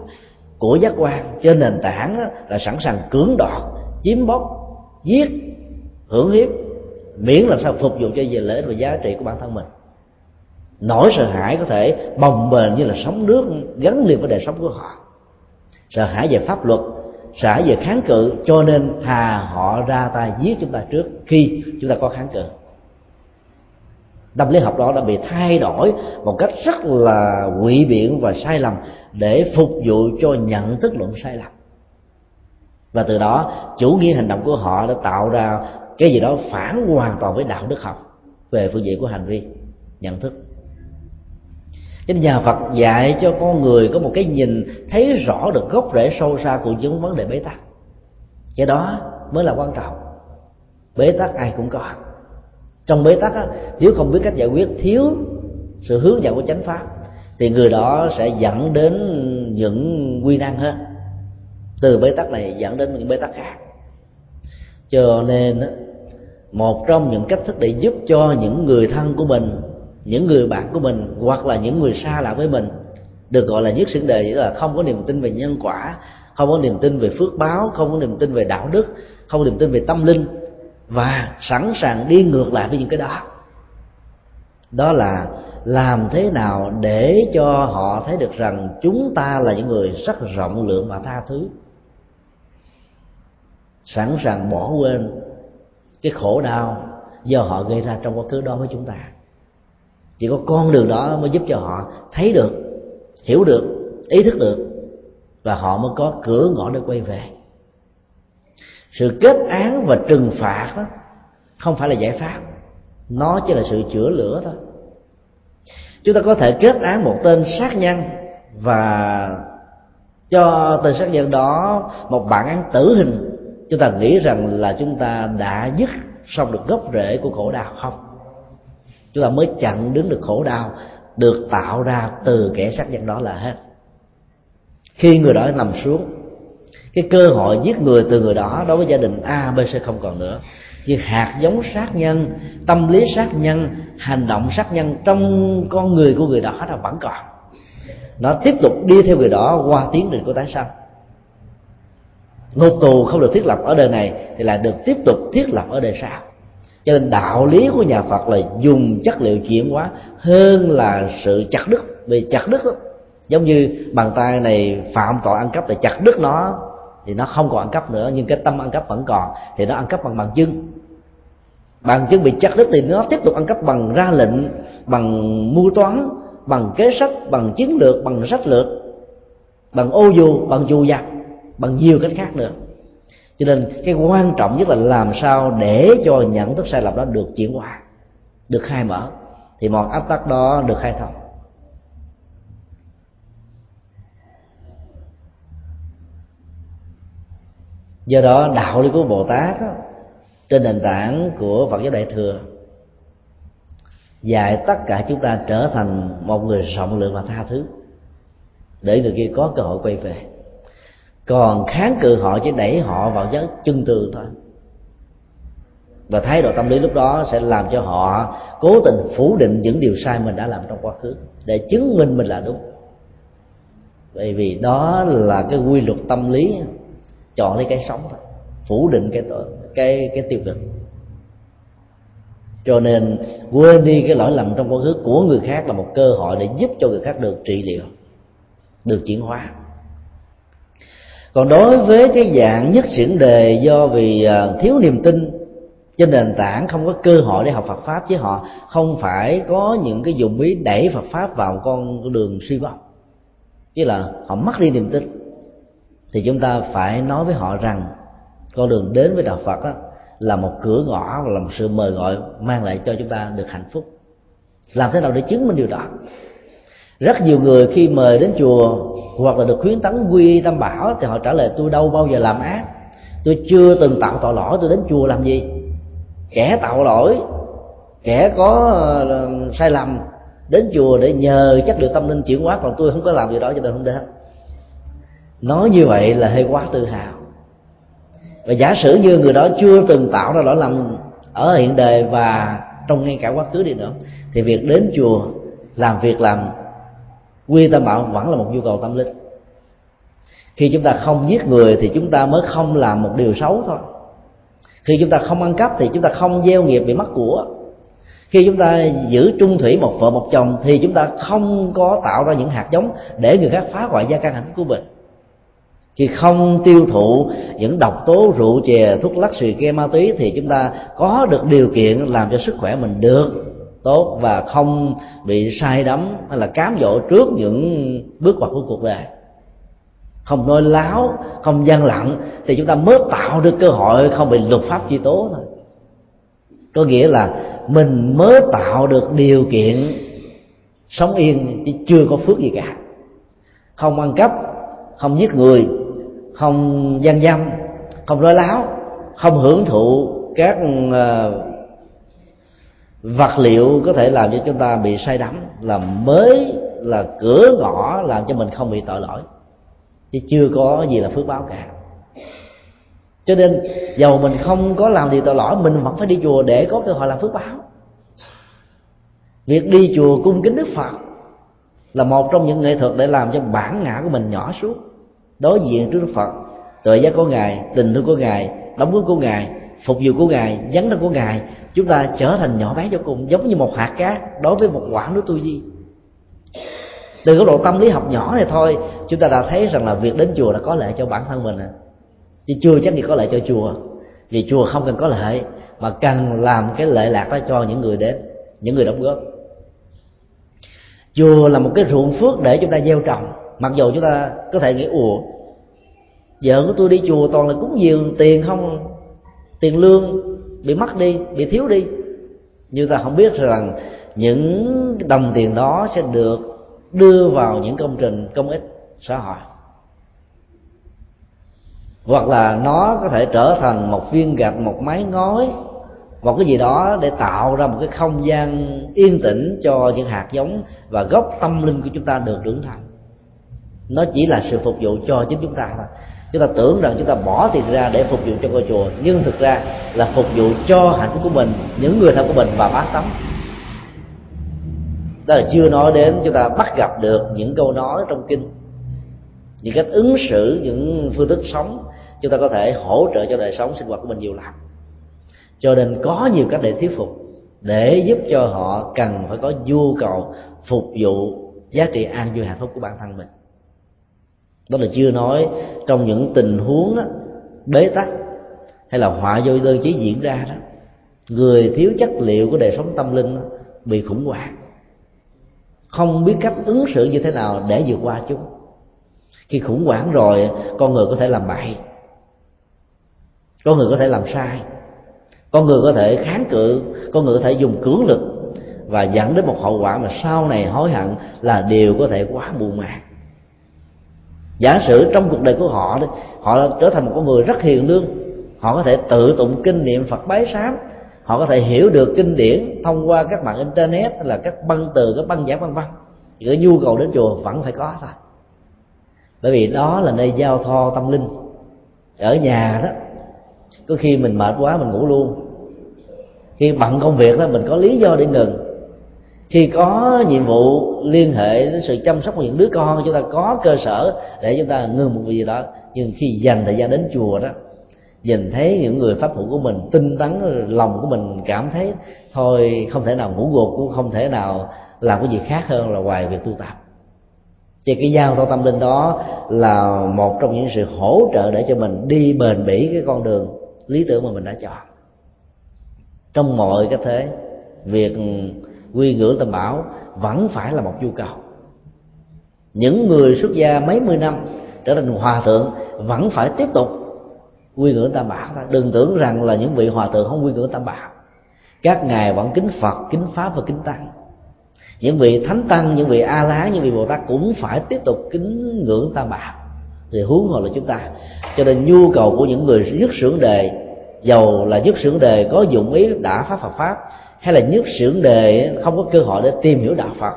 của giác quan. Trên nền tảng đó, là sẵn sàng cưỡng đoạt chiếm bóc giết hưởng hiếp miễn làm sao phục vụ cho về lợi và giá trị của bản thân mình nỗi sợ hãi có thể bồng bềnh như là sóng nước gắn liền với đời sống của họ. Sợ hãi về pháp luật, sợ hãi về kháng cự, cho nên thà họ ra tay giết chúng ta trước khi chúng ta có kháng cự. Tâm lý học đó đã bị thay đổi một cách rất là quỷ biện và sai lầm để phục vụ cho nhận thức luận sai lầm. Và từ đó, chủ nghĩa hành động của họ đã tạo ra cái gì đó phản hoàn toàn với đạo đức học về phương diện của hành vi, nhận thức cái nhà Phật dạy cho con người có một cái nhìn thấy rõ được gốc rễ sâu xa của những vấn đề bế tắc. Cái đó mới là quan trọng. Bế tắc ai cũng có. Trong bế tắc á, nếu không biết cách giải quyết thiếu sự hướng dẫn của chánh pháp thì người đó sẽ dẫn đến những quy năng hơn. Từ bế tắc này dẫn đến những bế tắc khác. Cho nên một trong những cách thức để giúp cho những người thân của mình những người bạn của mình hoặc là những người xa lạ với mình, được gọi là nhất xưởng đề là không có niềm tin về nhân quả, không có niềm tin về phước báo, không có niềm tin về đạo đức, không có niềm tin về tâm linh, và sẵn sàng đi ngược lại với những cái đó. Đó là làm thế nào để cho họ thấy được rằng chúng ta là những người rất rộng lượng và tha thứ. Sẵn sàng bỏ quên cái khổ đau do họ gây ra trong quá khứ đó với chúng ta chỉ có con đường đó mới giúp cho họ thấy được, hiểu được, ý thức được và họ mới có cửa ngõ để quay về. Sự kết án và trừng phạt đó không phải là giải pháp, nó chỉ là sự chữa lửa thôi. Chúng ta có thể kết án một tên sát nhân và cho tên sát nhân đó một bản án tử hình. Chúng ta nghĩ rằng là chúng ta đã dứt xong được gốc rễ của khổ đau không? Chúng ta mới chặn đứng được khổ đau, được tạo ra từ kẻ sát nhân đó là hết. Khi người đó nằm xuống, cái cơ hội giết người từ người đó đối với gia đình a, b, c không còn nữa. Nhưng hạt giống sát nhân, tâm lý sát nhân, hành động sát nhân trong con người của người đó là vẫn còn. Nó tiếp tục đi theo người đó qua tiến trình của tái sanh. Ngục tù không được thiết lập ở đời này thì lại được tiếp tục thiết lập ở đời sau cho nên đạo lý của nhà phật là dùng chất liệu chuyển hóa hơn là sự chặt đứt. Vì chặt đứt đó, giống như bàn tay này phạm tội ăn cắp là chặt đứt nó thì nó không còn ăn cắp nữa nhưng cái tâm ăn cắp vẫn còn thì nó ăn cắp bằng bằng chân. Bằng chân bị chặt đứt thì nó tiếp tục ăn cắp bằng ra lệnh bằng mưu toán bằng kế sách bằng chiến lược bằng sách lược bằng ô dù bằng dù giặc bằng nhiều cách khác nữa cho nên cái quan trọng nhất là làm sao để cho nhận thức sai lầm đó được chuyển hóa được khai mở. Thì mọi áp tắc đó được khai thông. Do đó đạo lý của bồ tát đó, trên nền tảng của phật giáo đại thừa dạy tất cả chúng ta trở thành một người rộng lượng và tha thứ để người kia có cơ hội quay về còn kháng cự họ chỉ đẩy họ vào giấc chân tường thôi. Và thái độ tâm lý lúc đó sẽ làm cho họ cố tình phủ định những điều sai mình đã làm trong quá khứ để chứng minh mình là đúng. Bởi vì đó là cái quy luật tâm lý, chọn lấy cái sống thôi, phủ định cái tội, cái cái tiêu cực. Cho nên quên đi cái lỗi lầm trong quá khứ của người khác là một cơ hội để giúp cho người khác được trị liệu, được chuyển hóa còn đối với cái dạng nhất chuyển đề do vì à, thiếu niềm tin trên nền tảng, không có cơ hội để học Phật pháp chứ họ, không phải có những cái dụng ý đẩy Phật pháp vào con đường suy vọng. Chứ là họ mất đi niềm tin. Thì chúng ta phải nói với họ rằng con đường đến với đạo Phật đó là một cửa ngõ và là một sự mời gọi mang lại cho chúng ta được hạnh phúc. Làm thế nào để chứng minh điều đó? Rất nhiều người khi mời đến chùa hoặc là được khuyến tấn quy tâm bảo thì họ trả lời, tôi đâu bao giờ làm ác. Tôi chưa từng tạo tội lỗi, tôi đến chùa làm gì? Kẻ tạo lỗi, kẻ có ờ, sai lầm đến chùa để nhờ chất liệu tâm linh chuyển hóa, còn tôi không có làm gì đó cho nên không đến. Nói như vậy là hơi quá tự hào. Và giả sử như người đó chưa từng tạo ra lỗi lầm ở hiện đời và trong ngay cả quá khứ đi nữa, thì việc đến chùa làm việc làm quy tâm bảo vẫn là một nhu cầu tâm linh. Khi chúng ta không giết người thì chúng ta mới không làm một điều xấu thôi. Khi chúng ta không ăn cắp thì chúng ta không gieo nghiệp bị mất của. Khi chúng ta giữ trung thủy một vợ một chồng thì chúng ta không có tạo ra những hạt giống để người khác phá hoại gia căn hạnh phúc của mình. Khi không tiêu thụ những độc tố, rượu chè, thuốc lắc, xì ke, ma túy thì chúng ta có được điều kiện làm cho sức khỏe mình được tốt và không bị sai đắm hay là cám dỗ trước những bước ngoặt của cuộc đời. Không nói láo, không gian lặng, thì chúng ta mới tạo được cơ hội không bị luật pháp truy tố thôi. Có nghĩa là mình mới tạo được điều kiện sống yên, chứ chưa có phước gì cả. Không ăn cắp, không giết người, không gian dâm, không nói láo, không hưởng thụ các ờ, vật liệu có thể làm cho chúng ta bị say đắm, là mới, là cửa ngõ làm cho mình không bị tội lỗi. Chứ chưa có gì là phước báo cả. Cho nên, dầu mình không có làm gì tội lỗi, mình vẫn phải đi chùa để có cơ hội làm phước báo. Việc đi chùa cung kính đức phật là một trong những nghệ thuật để làm cho bản ngã của mình nhỏ xuống. Đối diện trước đức phật tự giác của ngài, tình thương của ngài, đóng góp của ngài phục vụ của ngài, dấn thân của ngài, chúng ta trở thành nhỏ bé vô cùng, giống như một hạt cát đối với một quả nước tu di từ góc độ tâm lý học nhỏ này thôi, chúng ta đã thấy rằng là việc đến chùa đã có lợi cho bản thân mình à. chứ chưa chắc gì có lợi cho chùa, vì chùa không cần có lợi mà cần làm cái lợi lạc đó cho những người đến, những người đóng góp. Chùa là một cái ruộng phước để chúng ta gieo trồng, mặc dù chúng ta có thể nghĩ, ủa vợ của tôi đi chùa toàn là cúng dường tiền không tiền lương bị mất đi, bị thiếu đi. Như ta không biết rằng những đồng tiền đó sẽ được đưa vào những công trình, công ích xã hội. Hoặc là nó có thể trở thành một viên gạch, một mái ngói, một cái gì đó để tạo ra một cái không gian yên tĩnh cho những hạt giống và gốc tâm linh của chúng ta được trưởng thành. Nó chỉ là sự phục vụ cho chính chúng ta thôi chúng ta tưởng rằng chúng ta bỏ tiền ra để phục vụ cho ngôi chùa, nhưng thực ra là phục vụ cho hạnh phúc của mình, những người thân của mình và bát tánh. Đó là chưa nói đến chúng ta bắt gặp được những câu nói trong kinh, những cách ứng xử, những phương thức sống chúng ta có thể hỗ trợ cho đời sống sinh hoạt của mình nhiều lắm cho nên có nhiều cách để thuyết phục, để giúp cho họ cần phải có nhu cầu phục vụ giá trị an vui hạnh phúc của bản thân mình đó là chưa nói trong những tình huống đó, bế tắc hay là họa vô đơn chí diễn ra đó. Người thiếu chất liệu của đời sống tâm linh đó, bị khủng hoảng. Không biết cách ứng xử như thế nào để vượt qua chúng. Khi khủng hoảng rồi con người có thể làm bậy. Con người có thể làm sai. Con người có thể kháng cự. Con người có thể dùng cưỡng lực và dẫn đến một hậu quả mà sau này hối hận là điều có thể quá buồn màng giả sử trong cuộc đời của họ họ trở thành một con người rất hiền lương. Họ có thể tự tụng kinh niệm phật bái sám. Họ có thể hiểu được kinh điển thông qua các mạng internet hay là các băng từ, các băng giảng vân vân. Cái nhu cầu đến chùa vẫn phải có thôi. Bởi vì đó là nơi giao thoa tâm linh. Ở nhà đó, có khi mình mệt quá mình ngủ luôn. Khi bận công việc đó, mình có lý do để ngừng khi có nhiệm vụ liên hệ đến sự chăm sóc của những đứa con, chúng ta có cơ sở để chúng ta ngừng một việc gì đó. Nhưng khi dành thời gian đến chùa đó, nhìn thấy những người pháp hữu của mình, tinh tấn lòng của mình, cảm thấy thôi, không thể nào ngủ gục, cũng không thể nào làm cái gì khác hơn là ngoài việc tu tập. Thì cái giao thông tâm linh đó là một trong những sự hỗ trợ để cho mình đi bền bỉ cái con đường lý tưởng mà mình đã chọn. Trong mọi cái thế, việc quy ngưỡng tam bảo vẫn phải là một nhu cầu. Những người xuất gia mấy mươi năm trở thành hòa thượng vẫn phải tiếp tục quy ngưỡng tam bảo đừng tưởng rằng là những vị hòa thượng không quy ngưỡng tam bảo. Các ngài vẫn kính phật, kính pháp và kính tăng. Những vị thánh tăng, những vị a la những vị bồ tát cũng phải tiếp tục kính ngưỡng tam bảo. Thì huống hồ là chúng ta. Cho nên nhu cầu của những người dứt sưởng đề giàu là dứt sưởng đề có dụng ý đã pháp Phật pháp hay là nhất sưởng đề không có cơ hội để tìm hiểu đạo phật,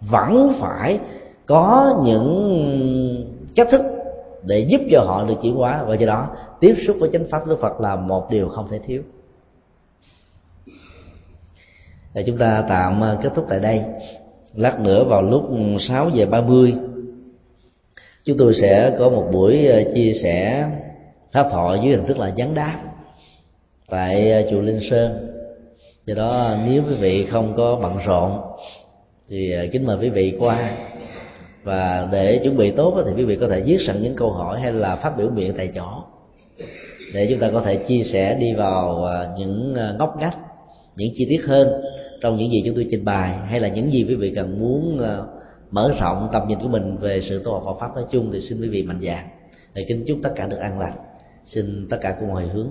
vẫn phải có những cách thức để giúp cho họ được chuyển hóa. Và do đó, tiếp xúc với chánh pháp đức phật là một điều không thể thiếu. Để chúng ta tạm à, kết thúc tại đây. Lát nữa vào lúc 6 giờ 30 chúng tôi sẽ có một buổi à, chia sẻ pháp thoại dưới hình thức là gián đáp tại à, chùa Linh Sơn do đó, nếu quý vị không có bận rộn, thì à, kính mời quý vị qua. Và để chuẩn bị tốt thì quý vị có thể viết sẵn những câu hỏi hay là phát biểu miệng tại chỗ. Để chúng ta có thể chia sẻ đi vào à, những à, ngóc ngách, những chi tiết hơn trong những gì chúng tôi trình bày hay là những gì quý vị cần muốn mở rộng tầm nhìn của mình về sự tu học Phật pháp nói chung, thì xin quý vị mạnh dạn. Để kính chúc tất cả được an lành. Xin tất cả cùng hồi hướng.